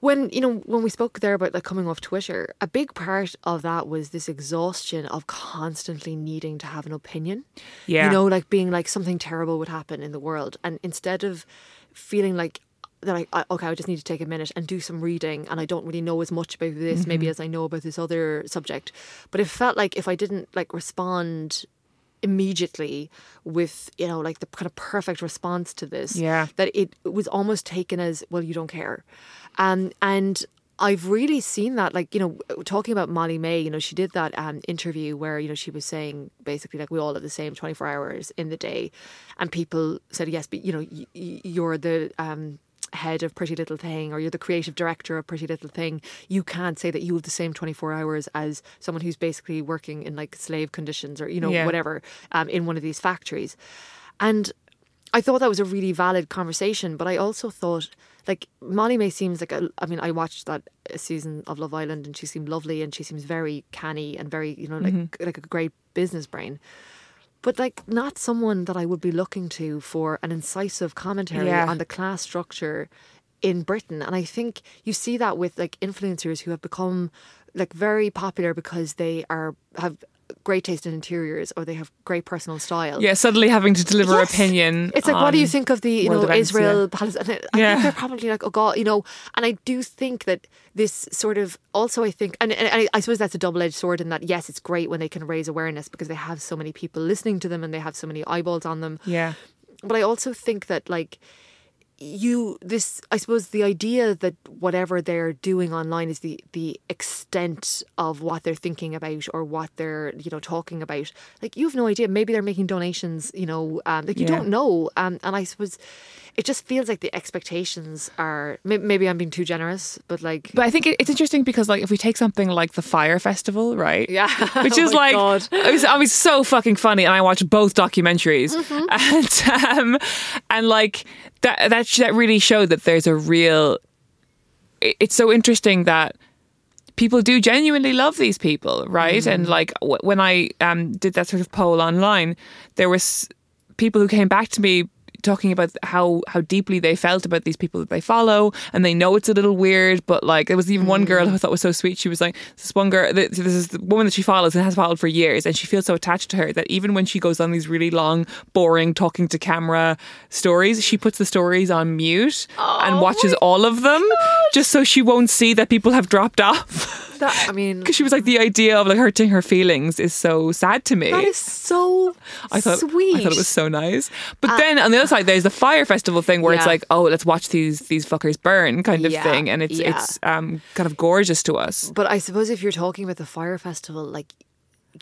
When you know when we spoke there about like coming off Twitter, a big part of that was this exhaustion of constantly needing to have an opinion.
Yeah.
you know, like being like something terrible would happen in the world, and instead of feeling like that, I, I okay, I just need to take a minute and do some reading, and I don't really know as much about this maybe mm-hmm. as I know about this other subject, but it felt like if I didn't like respond immediately with you know like the kind of perfect response to this
Yeah.
that it was almost taken as well you don't care um, and I've really seen that, like you know, talking about Molly-Mae. You know, she did that um, interview where you know she was saying basically like we all have the same twenty four hours in the day, and people said yes, but you know, y- y- you're the um, head of Pretty Little Thing or you're the creative director of Pretty Little Thing. You can't say that you have the same twenty four hours as someone who's basically working in like slave conditions or you know
Yeah.
whatever um, in one of these factories, and I thought that was a really valid conversation, but I also thought like Molly-Mae seems like a, I mean I watched that season of Love Island and she seemed lovely and she seems very canny and very you know like like a great business brain. But like not someone that I would be looking to for an incisive commentary
Yeah.
on the class structure in Britain. And I think you see that with like influencers who have become like very popular because they are have great taste in interiors or they have great personal style.
Yeah, suddenly having to deliver
Yes.
opinion.
It's like, what do you think of the you know
events,
Israel
yeah.
Palestine? I
Yeah.
think they're probably like, oh god, you know. And I do think that this sort of also, I think, and, and I, I suppose that's a double edged sword in that yes, it's great when they can raise awareness because they have so many people listening to them and they have so many eyeballs on them.
Yeah.
But I also think that like you this I suppose the idea that whatever they're doing online is the the extent of what they're thinking about or what they're you know talking about. Like you have no idea. Maybe they're making donations you know um, like you
Yeah.
don't know. Um, and I suppose it just feels like the expectations are maybe I'm being too generous but like
But I think it's interesting because, like, if we take something like the Fyre Festival, right?
Yeah. [laughs]
Which
Oh
is
my
like,
God.
was, I was so fucking funny, and I watched both documentaries, [laughs] and um, and like that that that really showed that there's a real. It's so interesting that people do genuinely love these people, right? And like w- when I um, did that sort of poll online, there was people who came back to me talking about how how deeply they felt about these people that they follow, and they know it's a little weird, but like there was even one girl mm. who I thought was so sweet. She was like, "This one girl, this is the woman that she follows and has followed for years, and she feels so attached to her that even when she goes on these really long, boring talking to camera stories, she puts the stories on mute and oh watches all of them just so she won't see that people have dropped off." [laughs]
That, I mean,
Because she was like, the idea of like hurting her feelings is so sad to me.
that is so
I thought,
sweet.
I thought it was so nice. But then on the other side, there's the Fyre Festival thing where it's like, oh, let's watch these these fuckers burn kind of
Yeah,
thing, and it's
yeah.
it's um kind of gorgeous to us.
But I suppose if you're talking about the Fyre Festival, like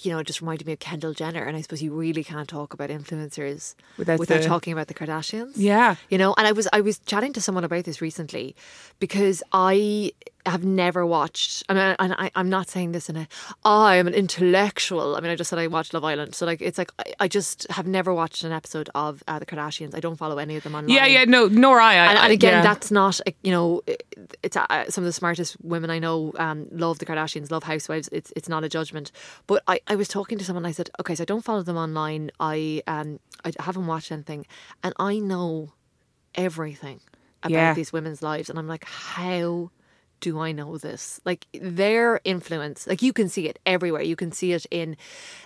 you know, it just reminded me of Kendall Jenner, and I suppose you really can't talk about influencers
Without
without,
the-
talking about the Kardashians.
Yeah.
you know. And I was I was chatting to someone about this recently because I have never watched. I mean, and I, I'm not saying this in a. Oh, I am an intellectual. I mean, I just said I watched Love Island, so like it's like I, I just have never watched an episode of uh, the Kardashians. I don't follow any of them online.
Yeah, yeah, no, nor I. I
And, and again,
yeah.
that's not uh, you know, it- it's uh, some of the smartest women I know um, love the Kardashians, love Housewives. It's it's not a judgment, but I, I was talking to someone. I said, okay, so I don't follow them online. I um I haven't watched anything, and I know everything about
Yeah.
these women's lives, and I'm like, how do I know this? Like their influence, like you can see it everywhere. You can see it in,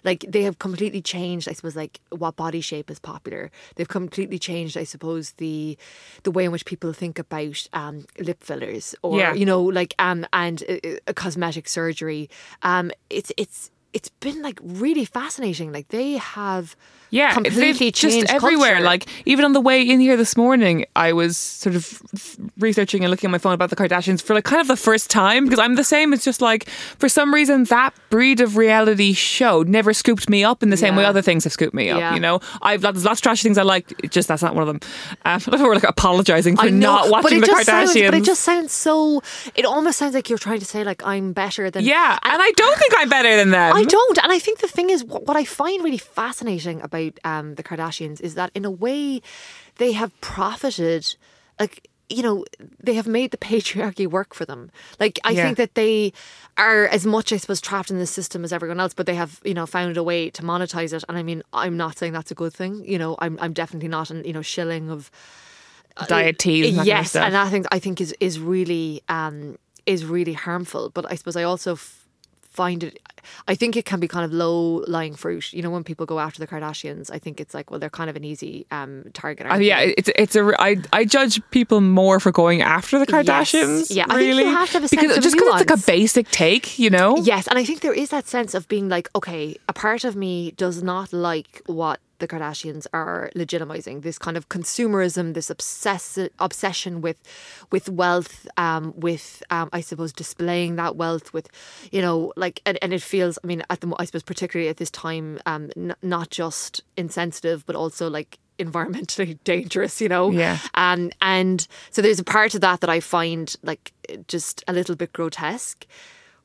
like they have completely changed. I suppose like what body shape is popular. They've completely changed. I suppose the the way in which people think about um, lip fillers or
Yeah.
you know like um and uh, uh, cosmetic surgery. Um, it's it's it's been like really fascinating. Like they have
yeah,
completely changed
just everywhere.
culture.
Like even on the way in here this morning, I was sort of researching and looking at my phone about the Kardashians for like kind of the first time because I'm the same. It's just like for some reason that breed of reality show never scooped me up in the same way other things have scooped me up.
Yeah.
You know, I've there's lots of trashy things I like. Just that's not one of them. Um, [laughs] we're like apologizing for
know,
not watching the Kardashians.
Sounds, but it just sounds so. It almost sounds like you're trying to say like I'm better than.
yeah, and I don't think I'm better than them.
I don't, and I think the thing is, what, what I find really fascinating about um, the Kardashians is that in a way, they have profited, like you know, they have made the [laughs] patriarchy work for them. Like I
Yeah.
think that they are as much, I suppose, trapped in the system as everyone else, but they have you know found a way to monetize it. And I mean, I'm not saying that's a good thing. You know, I'm I'm definitely not an you know shilling of
diet teas. And that kind of
yes, and I think I think is is really um is really harmful. But I suppose I also f- find it. I think it can be kind of low lying fruit. You know, when people go after the Kardashians, I think it's like, well, they're kind of an easy um target.
Uh, yeah, it's it's a. I I judge people more for going after the Kardashians.
Yeah, I think you
really,
have to have a
because just because it's like a basic take, you know.
Yes, and I think there is that sense of being like, okay, a part of me does not like what the Kardashians are legitimizing this kind of consumerism, this obsess- obsession with with wealth, um, with um, I suppose displaying that wealth with, you know, like and, and it feels. I mean, at the I suppose particularly at this time, um, n- not just insensitive, but also like environmentally [laughs] dangerous. You know,
Yeah.
um, and so there's a part of that that I find like just a little bit grotesque.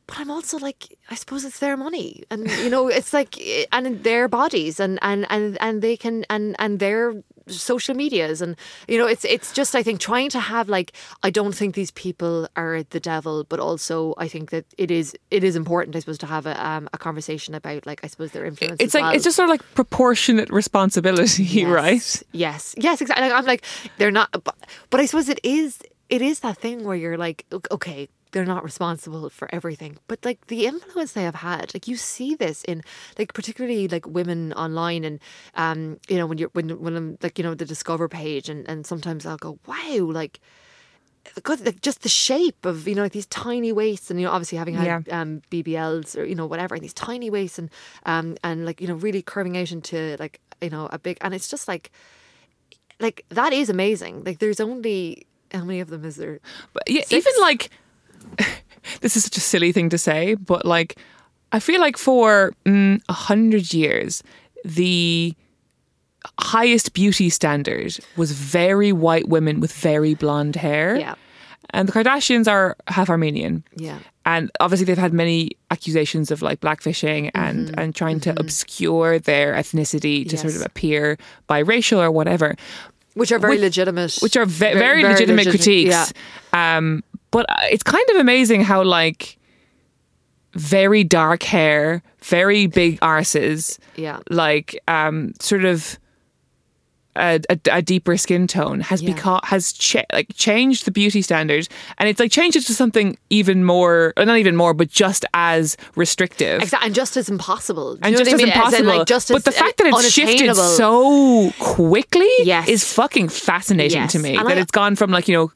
But I'm also like, I suppose it's their money, and you know, it's like, and their bodies, and and and and they can, and and their social medias, and you know, it's it's just, I think, trying to have like, I don't think these people are the devil, but also I think that it is it is important, I suppose, to have a um, a conversation about like, I suppose, their influence.
It's like
well.
it's just sort of like proportionate responsibility, [laughs]
Yes.
right?
Yes, yes, exactly. I'm like they're not, but, but I suppose it is. It is that thing where you're like, okay, they're not responsible for everything, but like the influence they have had, like you see this in like particularly like women online, and um, you know when you're when when I'm like you know the discover page, and and sometimes I'll go, wow, like. God, like just the shape of you know like these tiny waists, and you know obviously having had
Yeah.
um, BBLs or you know whatever, and these tiny waists, and um and like you know really curving out into like you know a big, and it's just like like that is amazing. Like there's only how many of them is there?
But yeah,
Six?
even like [laughs] this is such a silly thing to say, but like I feel like for mm, a hundred years, the highest beauty standard was very white women with very blonde hair.
Yeah.
And the Kardashians are half Armenian.
Yeah.
And obviously they've had many accusations of like blackfishing and, and trying to obscure their ethnicity to sort
Mm-hmm.
Of appear biracial or whatever
Which are very
Which-
legitimate.
which are ve-
Ver-
very, legitimate
legit-
critiques.
Yeah.
Um, but uh, it's kind of amazing how like very dark hair, very big arses,
Yeah.
like um, sort of a, a, a deeper skin tone has
Yeah.
become has cha- like changed the beauty standard, and it's like changed it to something even more, or not even more, but just as restrictive.
Exactly, and just as impossible.
And just as
mean? As in,
impossible.
like, just
but
as,
the fact that
uh,
it's shifted so quickly
Yes.
is fucking fascinating to me.
And
that
I-
it's gone from like, you know,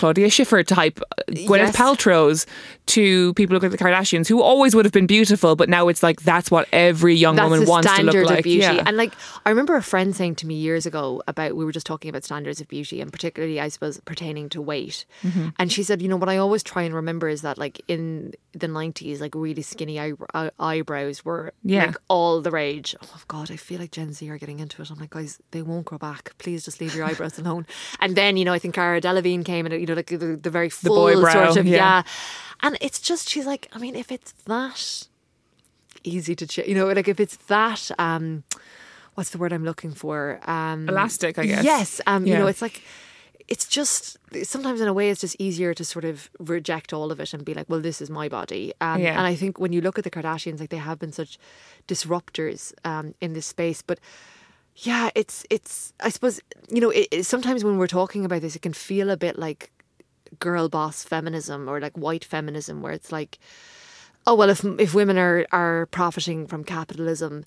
Claudia Schiffer type, uh, Gwyneth
Yes.
Paltrow's, to people who look like the Kardashians, who always would have been beautiful, but now it's like that's what every young
That's
woman wants to look like.
of beauty.
Yeah.
And like I remember a friend saying to me years ago about we were just talking about standards of beauty and particularly I suppose pertaining to weight.
Mm-hmm.
And she said, you know, what I always try and remember is that like in the 90s like really skinny eye- eye- eyebrows were
Yeah.
like all the rage. Oh god, I feel like Gen Z are getting into it. I'm like, guys, they won't grow back. Please just leave your eyebrows alone. And then, you know, I think Cara Delevingne came and you know like the, the very full
boy brow,
sort of
yeah.
yeah. And it's just she's like, I mean, if it's that easy to ch- you know like if it's that um what's the word i'm looking for um
Elastic, I guess.
yes um you know it's like it's just sometimes in a way it's just easier to sort of reject all of it and be like well this is my body um,
Yeah.
and i think when you look at the kardashians like they have been such disruptors um in this space but yeah it's it's i suppose you know it, it- sometimes when we're talking about this it can feel a bit like girl boss feminism or like white feminism where it's like oh well if if women are are profiting from capitalism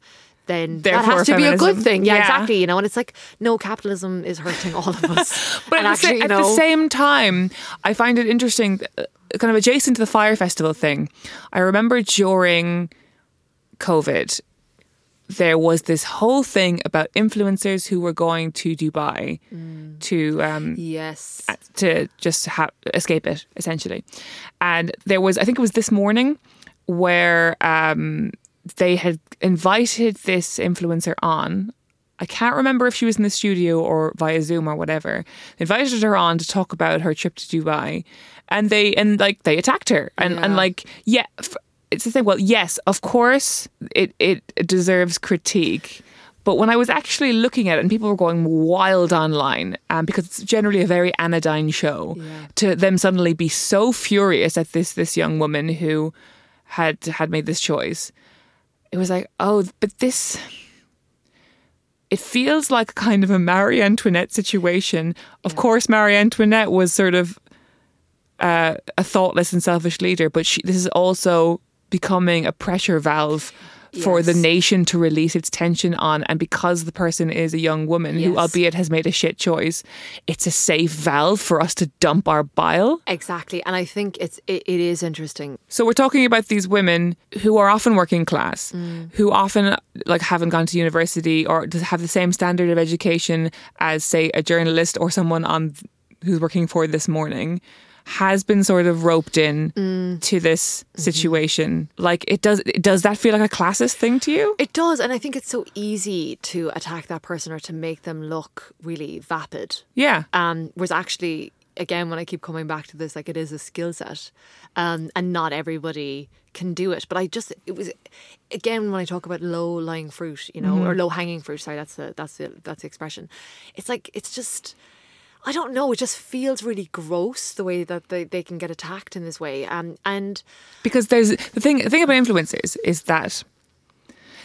then that has to be a good thing yeah,
Yeah.
exactly you know and it's like no capitalism is hurting all of us [laughs]
But at, the,
actually you
at
know
the same time, I find it interesting, uh, kind of adjacent to the Fyre Festival thing. I remember during COVID, there was this whole thing about influencers who were going to Dubai to um,
yes.
to just ha- escape it essentially. And there was i think it was this morning where um, they had invited this influencer on. I can't remember if she was in the studio or via zoom or whatever. They invited her on to talk about her trip to dubai. And they and like they attacked her. And and like yeah f- it's the thing well yes of course it it deserves critique but when I was actually looking at it, and people were going wild online, um, because it's generally a very anodyne show, to them suddenly be so furious at this this young woman who had had made this choice, it was like, oh, but this. It feels like kind of a Marie Antoinette situation. Of course, Marie Antoinette was sort of uh, a thoughtless and selfish leader, but she, this is also becoming a pressure valve for the nation to release its tension on. And because the person is a young woman who, albeit has made a shit choice, it's a safe valve for us to dump our bile.
exactly and i think it's it, it is interesting
So we're talking about these women who are often working class,
Mm.
who often like haven't gone to university or have the same standard of education as say a journalist or someone on who's working for this morning has been sort of roped in
Mm.
to this
Mm-hmm.
situation. Like it does does that feel like a classist thing to you?
It does, and I think it's so easy to attack that person or to make them look really vapid.
Yeah.
Um, whereas actually, again, when I keep coming back to this, like it is a skill set, um, and not everybody can do it. But I just it was again when I talk about low lying fruit, you know, or low hanging fruit. Sorry, that's the that's the that's the expression. It's like it's just. I don't know. It just feels really gross the way that they, they can get attacked in this way. Um, and
because there's the thing the thing about influencers is that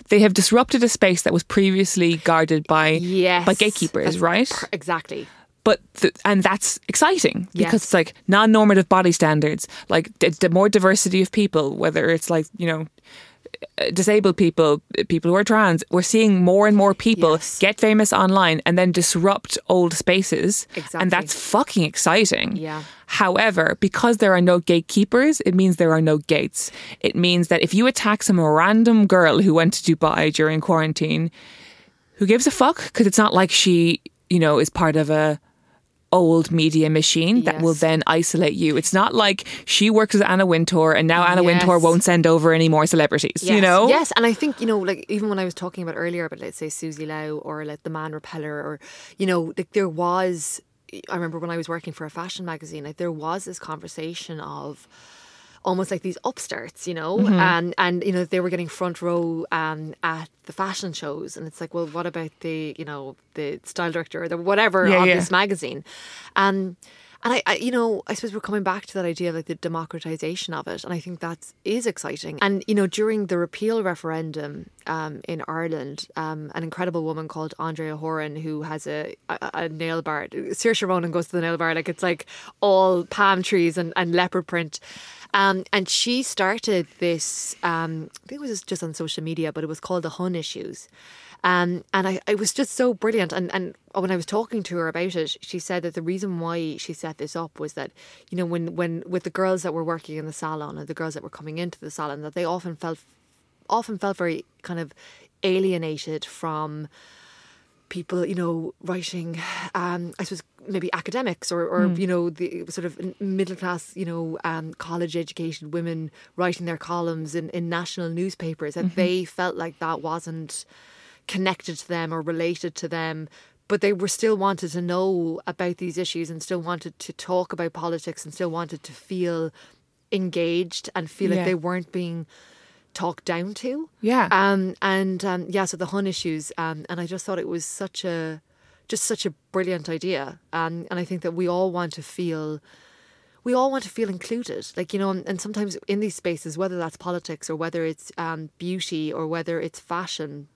they have disrupted a space that was previously guarded by
yes,
by gatekeepers, right?
per- exactly.
but th- and that's exciting because
Yes.
it's like non-normative body standards like d- d- more diversity of people whether it's like you know disabled people people who are trans we're seeing more and more people
Yes.
get famous online and then disrupt old spaces
Exactly.
and that's fucking exciting
Yeah.
however because there are no gatekeepers it means there are no gates it means that if you attack some random girl who went to dubai during quarantine who gives a fuck because it's not like she you know is part of a old media machine that will then isolate you. It's not like she works with anna wintour and now anna wintour won't send over any more celebrities you know?
Yes, and I think you know, like even when I was talking about earlier about let's say Susie Lau or like the Man Repeller, or you know, like there was. I remember when I was working for a fashion magazine, like there was this conversation of almost like these upstarts, you know,
Mm-hmm.
and and you know they were getting front row um, at the fashion shows, and it's like, well, what about the you know the style director or the whatever
Yeah,
of
yeah.
this magazine, um, and I, I, you know, I suppose we're coming back to that idea of like the democratization of it, and I think that is exciting. And you know, during the repeal referendum, um, in Ireland, um, an incredible woman called Andrea Horan who has a, a, a nail bar. Saoirse Ronan goes to the nail bar like it's like all palm trees and, and leopard print. Um, and she started this, um, I think it was just on social media, but it was called the Hun Issues. Um, and I, it was just so brilliant. And, and when I was talking to her about it, she said that the reason why she set this up was that, you know, when, when with the girls that were working in the salon and the girls that were coming into the salon, that they often felt often felt very kind of alienated from people, you know, writing, um, I suppose maybe academics or, or you know, the sort of middle class, you know, um, college educated women writing their columns in, in national newspapers, and they felt like that wasn't connected to them or related to them. But they were still wanted to know about these issues and still wanted to talk about politics and still wanted to feel engaged and feel
Yeah.
like they weren't being talked down to.
Yeah.
Um, and um, yeah, so the Hun issues, um, and I just thought it was such a, just such a brilliant idea. Um, and I think that we all want to feel, we all want to feel included. Like you know, and, and sometimes in these spaces, whether that's politics or whether it's um, beauty or whether it's fashion,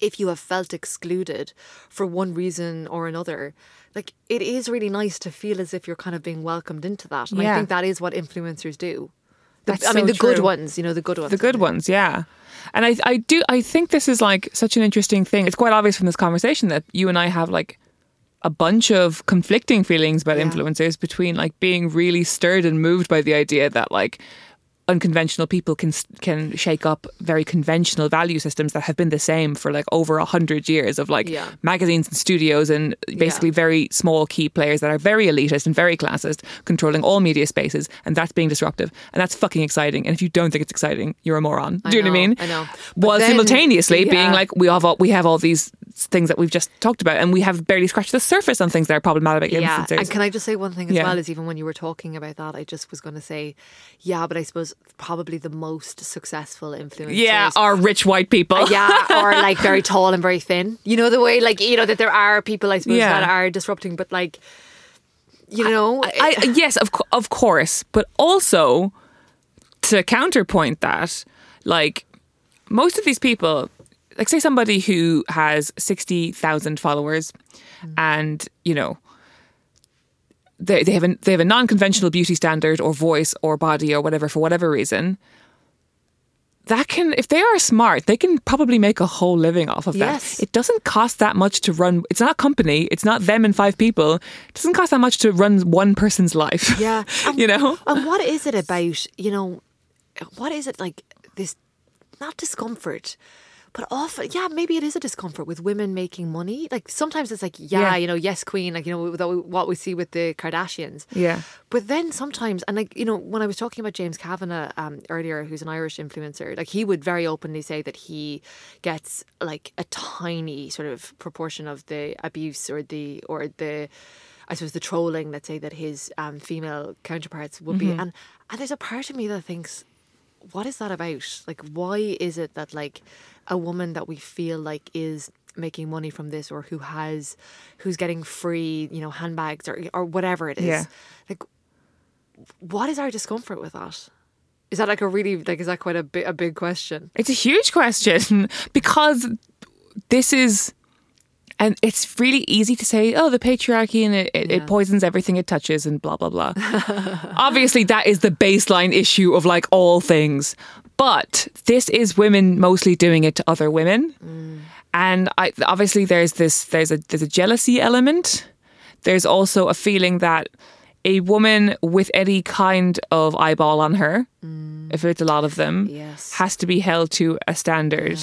if you have felt excluded for one reason or another, like it is really nice to feel as if you're kind of being welcomed into that. And I think that is what influencers do. The-
That's
I mean,
so
the good ones, you know, the good ones.
The good ones, yeah. And I, I do, I think this is like such an interesting thing. It's quite obvious from this conversation that you and I have like a bunch of conflicting feelings about
Yeah.
influencers between like being really stirred and moved by the idea that like unconventional people can can shake up very conventional value systems that have been the same for like over a hundred years of like
Yeah.
magazines and studios and basically very small key players that are very elitist and very classist, controlling all media spaces, and that's being disruptive, and that's fucking exciting. And if you don't think it's exciting, you're a moron.
I
Do you know what I mean?
I know. But
While
then-
simultaneously being like we have all, we have all these things that we've just talked about, and we have barely scratched the surface on things that are problematic
Yeah, and can I just say one thing as
Yeah.
well? Is even when you were talking about that, I just was going to say, yeah, but I suppose probably the most successful influencers.
yeah, are rich white people.
Uh, yeah, or [laughs] like very tall and very thin. You know the way, like you know that there are people, I suppose,
Yeah.
that are disrupting, but like, you know,
I, I- yes, of of course, but also to counterpoint that, like most of these people, like say somebody who has sixty thousand followers, and you know. They, they have a, they have a non-conventional beauty standard or voice or body or whatever for whatever reason that can if they are smart they can probably make a whole living off of
Yes.
that it doesn't cost that much to run it's not a company it's not them and five people it doesn't cost that much to run one person's life
yeah, [laughs] and,
you know
And what is it about? You know, what is it like? This not discomfort. But often, yeah, maybe it is a discomfort with women making money. Like sometimes it's like, yeah,
Yeah.
you know, yes, queen, like you know, what we see with the Kardashians.
Yeah.
But then sometimes, and like you know, when I was talking about James Kavanagh um, earlier, who's an Irish influencer, like he would very openly say that he gets like a tiny sort of proportion of the abuse or the or the. I suppose the trolling, let's say, that his um, female counterparts would be, and and there's a part of me that thinks, what is that about? Like, why is it that like a woman that we feel like is making money from this, or who has, who's getting free, you know, handbags or or whatever it is,
Yeah.
like, what is our discomfort with that? Is that like a really like is that quite a big a big question?
It's a huge question [laughs] because this is, and it's really easy to say, oh, the patriarchy and it, it,
Yeah.
it poisons everything it touches and blah, blah, blah. [laughs] Obviously, that is the baseline issue of like all things. But this is women mostly doing it to other women. And I, obviously, there's this, there's a, there's a jealousy element. There's also a feeling that a woman with any kind of eyeball on her, mm. if it's a lot of them,
Yes.
has to be held to a standard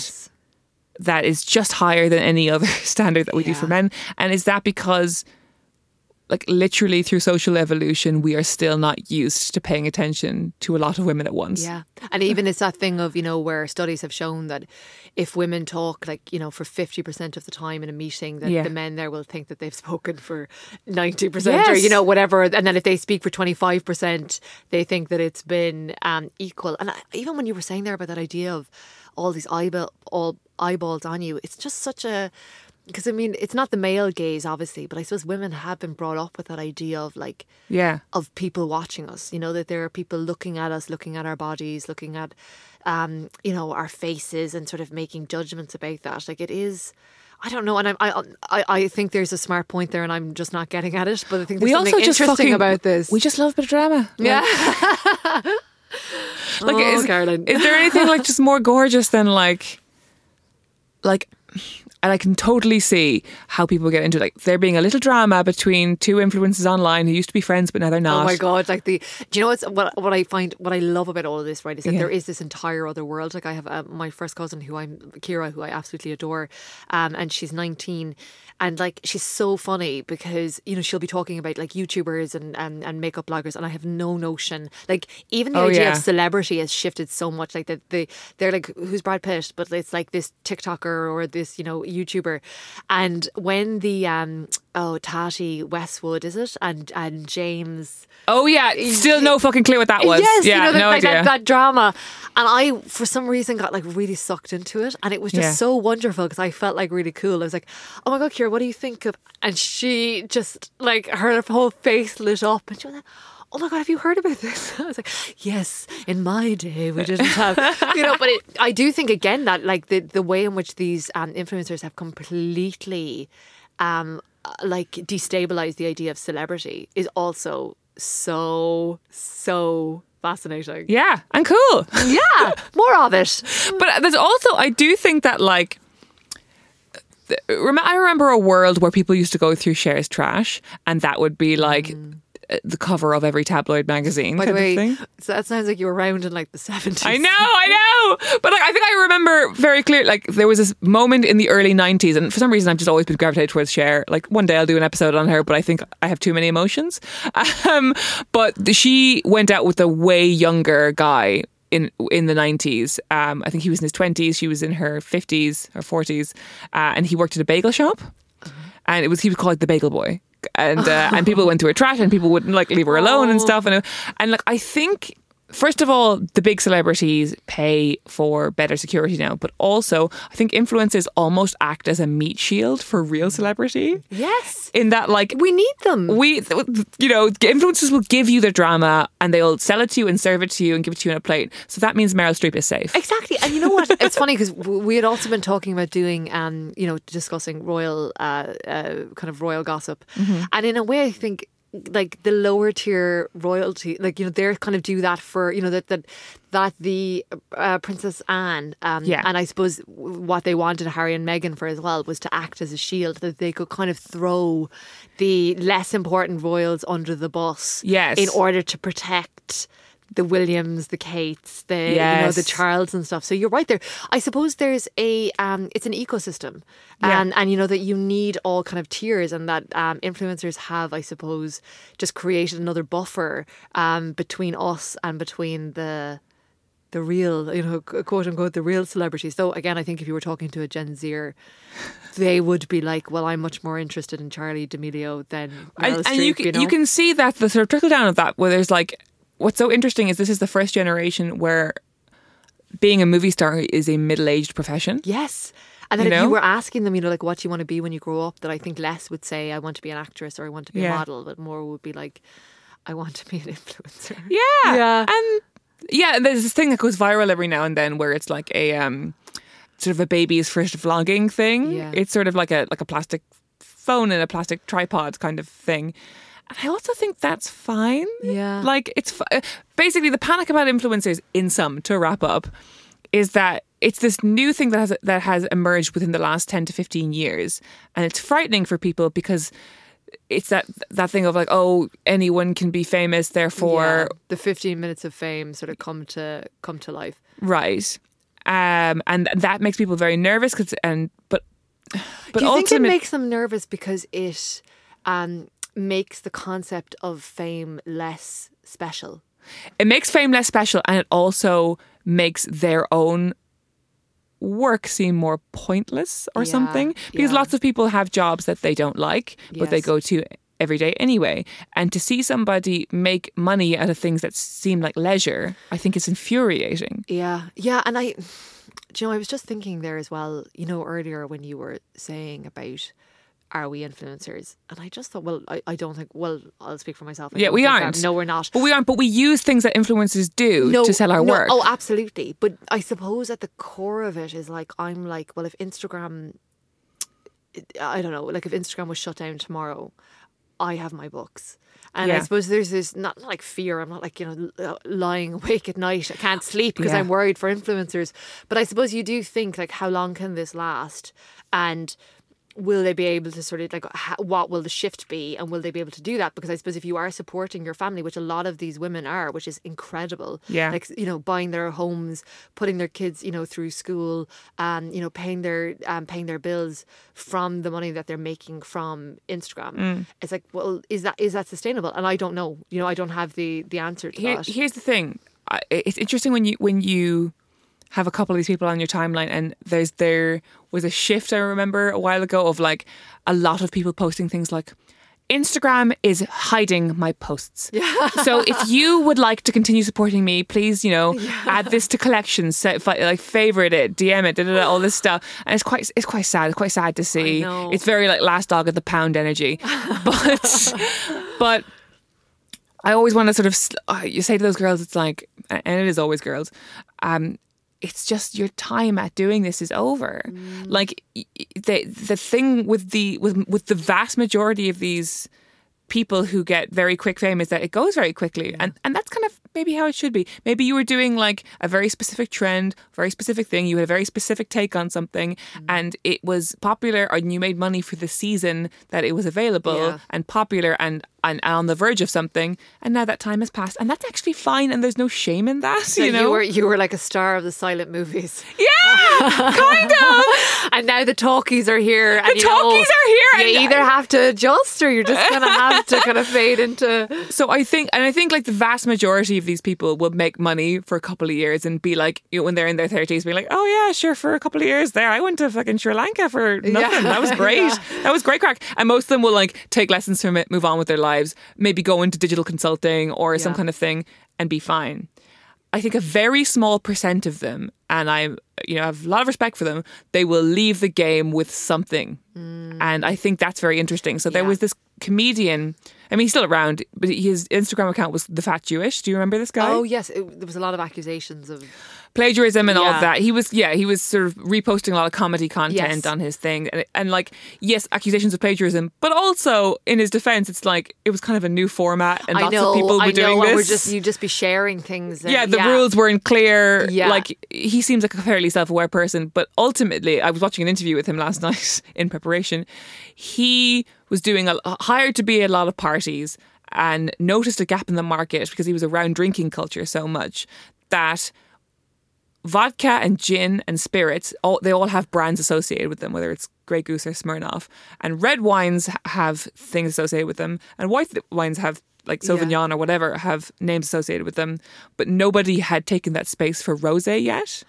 that is just higher than any other [laughs] standard that we do for men. And is that because, like, literally through social evolution, we are still not used to paying attention to a lot of women at once?
Yeah. And even it's that thing of, you know, where studies have shown that if women talk like, you know, for 50% of the time in a meeting, that
Yeah.
the men there will think that they've spoken for 90% or, you know, whatever. And then if they speak for 25%, they think that it's been um, equal. And I, even when you were saying there about that idea of all these eyeball, all eyeballs on you, it's just such a. because I mean, it's not the male gaze, obviously, but I suppose women have been brought up with that idea of like
Yeah.
of people watching us. You know that there are people looking at us, looking at our bodies, looking at um, you know our faces, and sort of making judgments about that. Like it is. I don't know, and I, I I think there's a smart point there, and I'm just not getting at it. But I think there's
we
something
also just
interesting
fucking
about this.
We just love a bit of drama.
yeah,
Like, [laughs]
Oh,
is,
Caroline.
is there anything like just more gorgeous than like, like, and I can totally see how people get into it. like there being a little drama between two influencers online who used to be friends but now they're not.
Oh my god! Like the, do you know what's what? What I find, what I love about all of this, right, is that
Yeah.
there is this entire other world. Like I have uh, my first cousin, who I'm Kira, who I absolutely adore, um, and she's 19, and like she's so funny because you know she'll be talking about like YouTubers and and, and makeup bloggers, and I have no notion. Like even the
Oh,
idea
yeah.
of celebrity has shifted so much. Like that they they're like who's Brad Pitt, but it's like this TikToker or this you know YouTuber, and when the um oh Tati Westbrook is it and and James.
Oh yeah, still no fucking clue what that was.
Yes,
yeah,
you know, that,
no
like,
idea.
that, that drama. And I, for some reason, got like really sucked into it. And it was just
Yeah.
so wonderful because I felt like really cool. I was like, oh my God, Kira, what do you think of? And she just, like, her whole face lit up. And she was like, oh my God, have you heard about this? [laughs] I was like, yes, in my day, we didn't have, you know, but it, I do think, again, that like the, the way in which these um, influencers have completely, um, like, destabilized the idea of celebrity is also so, so fascinating.
yeah, and cool.
Yeah, more of it.
But there's also, I do think that like, I remember a world where people used to go through Cher's trash, and that would be like uh, the cover of every tabloid magazine
Mm. By the way, so that sounds like you were around in like the seventies.
I know, I know. But like, I think I remember very clear. Like, there was this moment in the early '90s, and for some reason, I've just always been gravitated towards Cher. Like, one day I'll do an episode on her, but I think I have too many emotions. [laughs] Um, but she went out with a way younger guy in in the '90s. Um, I think he was in his 20s. She was in her 50s or 40s, uh, and he worked at a bagel shop. And it was he was called the Bagel Boy. And uh, and people [laughs] went to her trash, and people wouldn't like leave her alone and stuff. And and like I think first of all, the big celebrities pay for better security now, but also I think influencers almost act as a meat shield for real celebrity.
Yes,
In that, like,
we need them.
we, you know, influencers will give you the drama and they'll sell it to you and serve it to you and give it to you in a plate. So that means Meryl Streep is safe.
Exactly, and you know what? It's funny because we had also been talking about doing, um, you know, discussing royal, uh, uh, kind of royal gossip, and in a way, I think like the lower tier royalty, like you know, they're kind of do that for you know that that that the uh, Princess Anne, um,
Yeah.
and I suppose what they wanted Harry and Meghan for as well was to act as a shield that they could kind of throw the less important royals under the bus,
Yes.
in order to protect the Williams, the Kates, the you know the Charles and stuff. So you're right there. I suppose there's a um, it's an ecosystem,
Yeah.
and and you know that you need all kind of tiers, and that um, influencers have, I suppose, just created another buffer um, between us and between the the real, you know, quote unquote, the real celebrities. Though again, I think if you were talking to a Gen Zer, they would be like, "Well, I'm much more interested in Charli D'Amelio than Meryl
and, and you, can,
you know?
you can see that the sort of trickle down of that where there's like what's so interesting is this is the first generation where being a movie star is a middle-aged profession
Yes. And then
You
if
know?
you were asking them, you know, like what do you want to be when you grow up, that I think less would say I want to be an actress or I want to be
Yeah.
a model, but more would be like I want to be an [laughs] influencer.
yeah
Yeah.
and yeah there's this thing that goes viral every now and then where it's like a um sort of a baby's first vlogging thing
Yeah.
it's sort of like a like a plastic phone and a plastic tripod kind of thing and I also think that's fine.
Yeah.
Like, it's fi- basically the panic about influencers, in sum, to wrap up, is that it's this new thing that has that has emerged within the last 10 to 15 years and it's frightening for people because it's that that thing of like oh anyone can be famous therefore
Yeah. the 15 minutes of fame sort of come to come to life.
right um and that makes people very nervous cause, and but but
Do you think it makes them nervous because it um, makes the concept of fame less special?
it makes fame less special and it also makes their own work seem more pointless or
Yeah,
something because
yeah.
lots of people have jobs that they don't like but they go to every day anyway and to see somebody make money out of things that seem like leisure i think is infuriating
Yeah, yeah, and I you know, I was just thinking there as well, you know, earlier when you were saying about are we influencers? And I just thought, well, I, I don't think, well, I'll speak for myself. I
Yeah, we aren't.
No, we're not.
But we aren't. But we use things that influencers do to sell our
no,
work.
Oh, absolutely. But I suppose at the core of it is like, I'm like, well, if Instagram, I don't know, like if Instagram was shut down tomorrow, I have my books. And I suppose there's this not like fear. I'm not like you know uh, lying [laughs] awake at night. I can't sleep because
Yeah.
I'm worried for influencers. But I suppose you do think like how long can this last, and will they be able to sort of like ha- what will the shift be, and will they be able to do that? Because I suppose if you are supporting your family, which a lot of these women are, which is incredible,
Yeah.
like you know buying their homes, putting their kids you know through school, um, you know paying their um, paying their bills from the money that they're making from Instagram.
Mm.
It's like, well, is that is that sustainable? And I don't know. You know, I don't have the the answer to
Here,
that.
here's the thing. It's interesting when you when you have a couple of these people on your timeline, and there's there was a shift I remember a while ago of like a lot of people posting things like. Instagram is hiding my posts. [laughs] Yeah. so if you would like to continue supporting me, please, you know, add this to collections, set, like favorite it, DM it, da, da, da, all this [sighs] stuff. And it's quite, it's quite sad. It's quite sad to see. It's very like last dog at the pound energy. [laughs] But, but I always want to sort of uh, you say to those girls, it's like, and it is always girls. Um, it's just your time at doing this is over. Mm. Like y- y- the the thing with the with with the vast majority of these people who get very quick fame is that it goes very quickly, and and that's kind of maybe how it should be. Maybe you were doing like a very specific trend, very specific thing. You had a very specific take on something, mm. and it was popular, and you made money for the season that it was available
Yeah.
and popular and, and and on the verge of something. And now that time has passed, and that's actually fine, and there's no shame in that.
So
you know,
were you were like a star of the silent movies.
yeah, [laughs] kind of.
and now the talkies are here. and
The
you know,
talkies are here,
You
and-
either have to adjust or you're just gonna [laughs] have to kind of fade into.
So I think, and I think like the vast majority of these people will make money for a couple of years and be like, you know, when they're in their thirties, be like, oh yeah, sure, for a couple of years there, I went to fucking Sri Lanka for nothing. That was [laughs] great. That was great crack. And most of them will like take lessons from it, move on with their lives, maybe go into digital consulting or some kind of thing, and be fine. I think a very small percent of them, and I, you know, have a lot of respect for them. They will leave the game with something, and I think that's very interesting. So there
Mm. Yeah.
was this comedian. I mean, he's still around, but his Instagram account was the Fat Jewish. Do you remember this guy?
Oh yes, it, there was a lot of accusations of.
Plagiarism and all of that. He was, yeah, he was sort of reposting a lot of comedy content
Yes.
on his thing, and, and like, yes, accusations of plagiarism, but also in his defense, it's like it was kind of a new format, and
I
lots
know,
of people were
I
doing
know,
this.
we're just you just be sharing things. and-
yeah, the rules weren't clear.
Yeah.
Like he seems like a fairly self-aware person, but ultimately, I was watching an interview with him last [laughs] night in preparation. He was doing a hired to be at a lot of parties and noticed a gap in the market because he was around drinking culture so much that vodka and gin and spirits all they all have brands associated with them whether it's Grey Goose or Smirnoff. And red wines have things associated with them and white wines have like Sauvignon or whatever have names associated with them. But nobody had taken that space for rosé yet.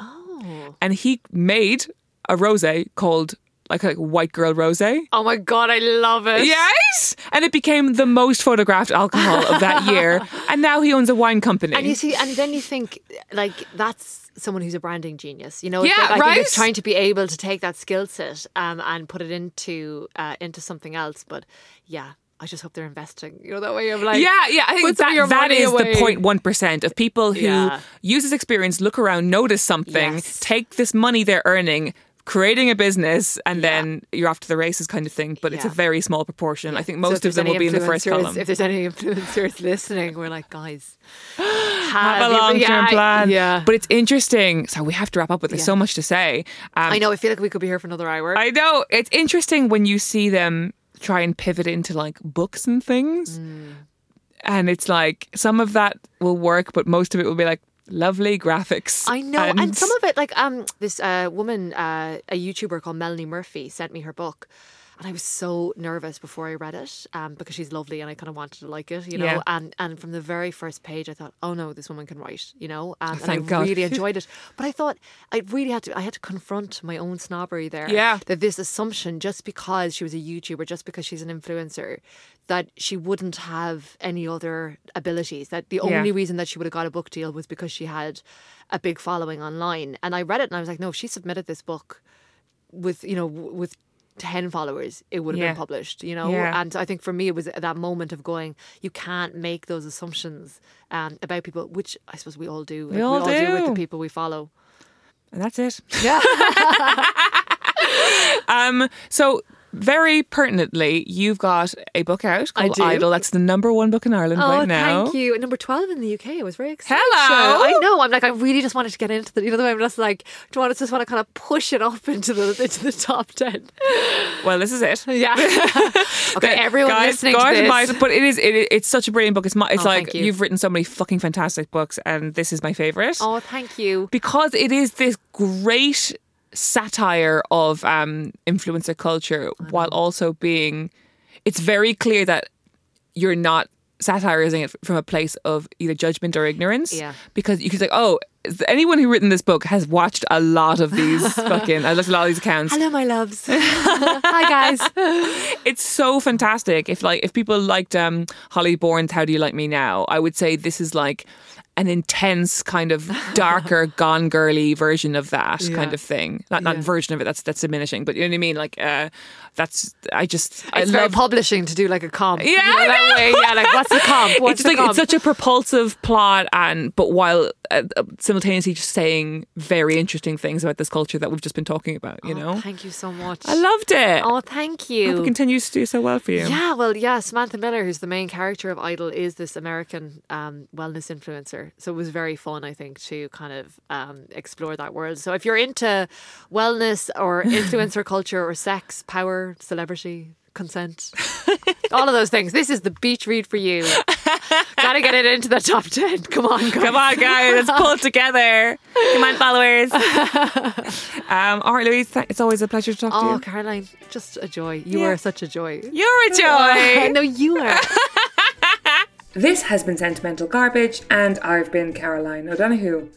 Oh. And he made a rosé called like a white girl rosé
Oh my god, I love it.
Yes, and it became the most photographed alcohol of that year, [laughs] and now he owns a wine company.
And you see, and then you think like that's someone who's a branding genius. You know,
Yeah,
like- I
right?
think it's trying to be able to take that skill set um, and put it into uh, into something else. But yeah, I just hope they're investing. You know, that way of like
Yeah, yeah. I think that, that
away.
the point one percent of people who
Yeah.
use this experience, look around, notice something,
Yes.
take this money they're earning, creating a business, and then you're off to the races kind of thing. But it's a very small proportion. I think most
if
of them will be in the first column.
If there's any [laughs] influencers listening, we're like, guys, [gasps]
Have a long term
yeah,
plan.
Yeah,
But it's interesting. So we have to wrap up with there's
Yeah.
so much to say. Um,
I know. I feel like we could be here for another hour.
I know. It's interesting when you see them try and pivot into like books and things.
Mm.
And it's like some of that will work, but most of it will be like lovely graphics.
I know, and, some of it, like um, this uh, woman, uh, a YouTuber called Melanie Murphy, sent me her book, and I was so nervous before I read it um, because she's lovely and I kind of wanted to like it, you know.
Yeah.
And and from the very first page, I thought, oh no, this woman can write, you know. [laughs] And, and I
God.
really [laughs] enjoyed it. But I thought I really had to. I had to confront my own snobbery there.
Yeah.
That this assumption, just because she was a YouTuber, just because she's an influencer, that she wouldn't have any other abilities. That the
Yeah.
only reason that she would have got a book deal was because she had a big following online. And I read it and I was like, no, if she submitted this book with you know with 10 followers it would have
Yeah.
been published you know
Yeah.
and i think for me it was that moment of going you can't make those assumptions um, about people which i suppose we all do
We all do
with the people we follow
And that's it.
yeah [laughs]
Um, so very pertinently, you've got a book out
I
called
do.
Idol. That's the number one book in Ireland
oh
right now.
thank you number 12 in the uk i was very excited
Hello.
i know i'm like i really just wanted to get into the you know the way i'm just like do you want to just want to kind of push it up into the into the top 10
Well, this is it. [laughs]
yeah [laughs] okay everyone
Guys,
listening
go
to this.
But it is it, it's such a brilliant book. It's my, it's
Oh,
like
you.
you've written so many fucking fantastic books, and this is my favorite.
oh thank you
because it is this great satire of um, influencer culture while also being it's very clear that you're not satirizing it from a place of either judgment or ignorance.
Yeah.
because you could say oh anyone who written this book has watched a lot of these [laughs] fucking I looked at a lot of these accounts.
Hello my loves. [laughs] Hi guys. [laughs]
It's so fantastic. If like if people liked um Holly Bourne's How Do You Like Me Now, I would say this is like an intense kind of [laughs] darker gone girly version of that kind of thing. Not not
Yeah.
version of it, that's that's diminishing, but you know what I mean? Like uh that's I just I love
publishing to do like a comp.
Yeah,
you know, that way. Yeah, like what's the [laughs] comp? What's
it's
the
like
comp?
it's such a propulsive plot and but while uh, uh, simultaneously just saying very interesting things about this culture that we've just been talking about, you
Oh,
know.
thank you so much.
I loved it.
Oh, thank you.
it continues to do so well for you.
Yeah, well, yeah, Samantha Miller, who's the main character of Idol, is this American um, wellness influencer. So it was very fun, I think, to kind of um, explore that world. So if you're into wellness or [laughs] influencer culture or sex, power, celebrity, consent, all of those things, this is the beach read for you. Gotta get it into the top 10. Come on, guys.
Come on, guys, let's pull it together. Come on, followers. [laughs] um, all right, Louise, it's always a pleasure to talk to you. Oh.
Caroline, just a joy. You
Yeah.
are such a joy.
You're a joy. [laughs]
know you are. [laughs]
this has been Sentimental Garbage, and I've been Caroline O'Donoghue.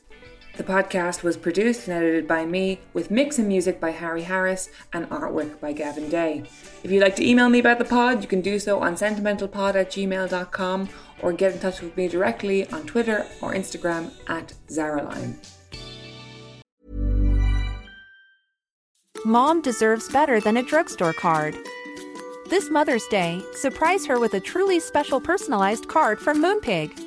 The podcast was produced and edited by me, with mix and music by Harry Harris and artwork by Gavin Day. If you'd like to email me about the pod, you can do so on sentimentalpod at gmail.com or get in touch with me directly on Twitter or Instagram at Czaroline.
Mom deserves better than a drugstore card. This Mother's Day, surprise her with a truly special personalized card from Moonpig.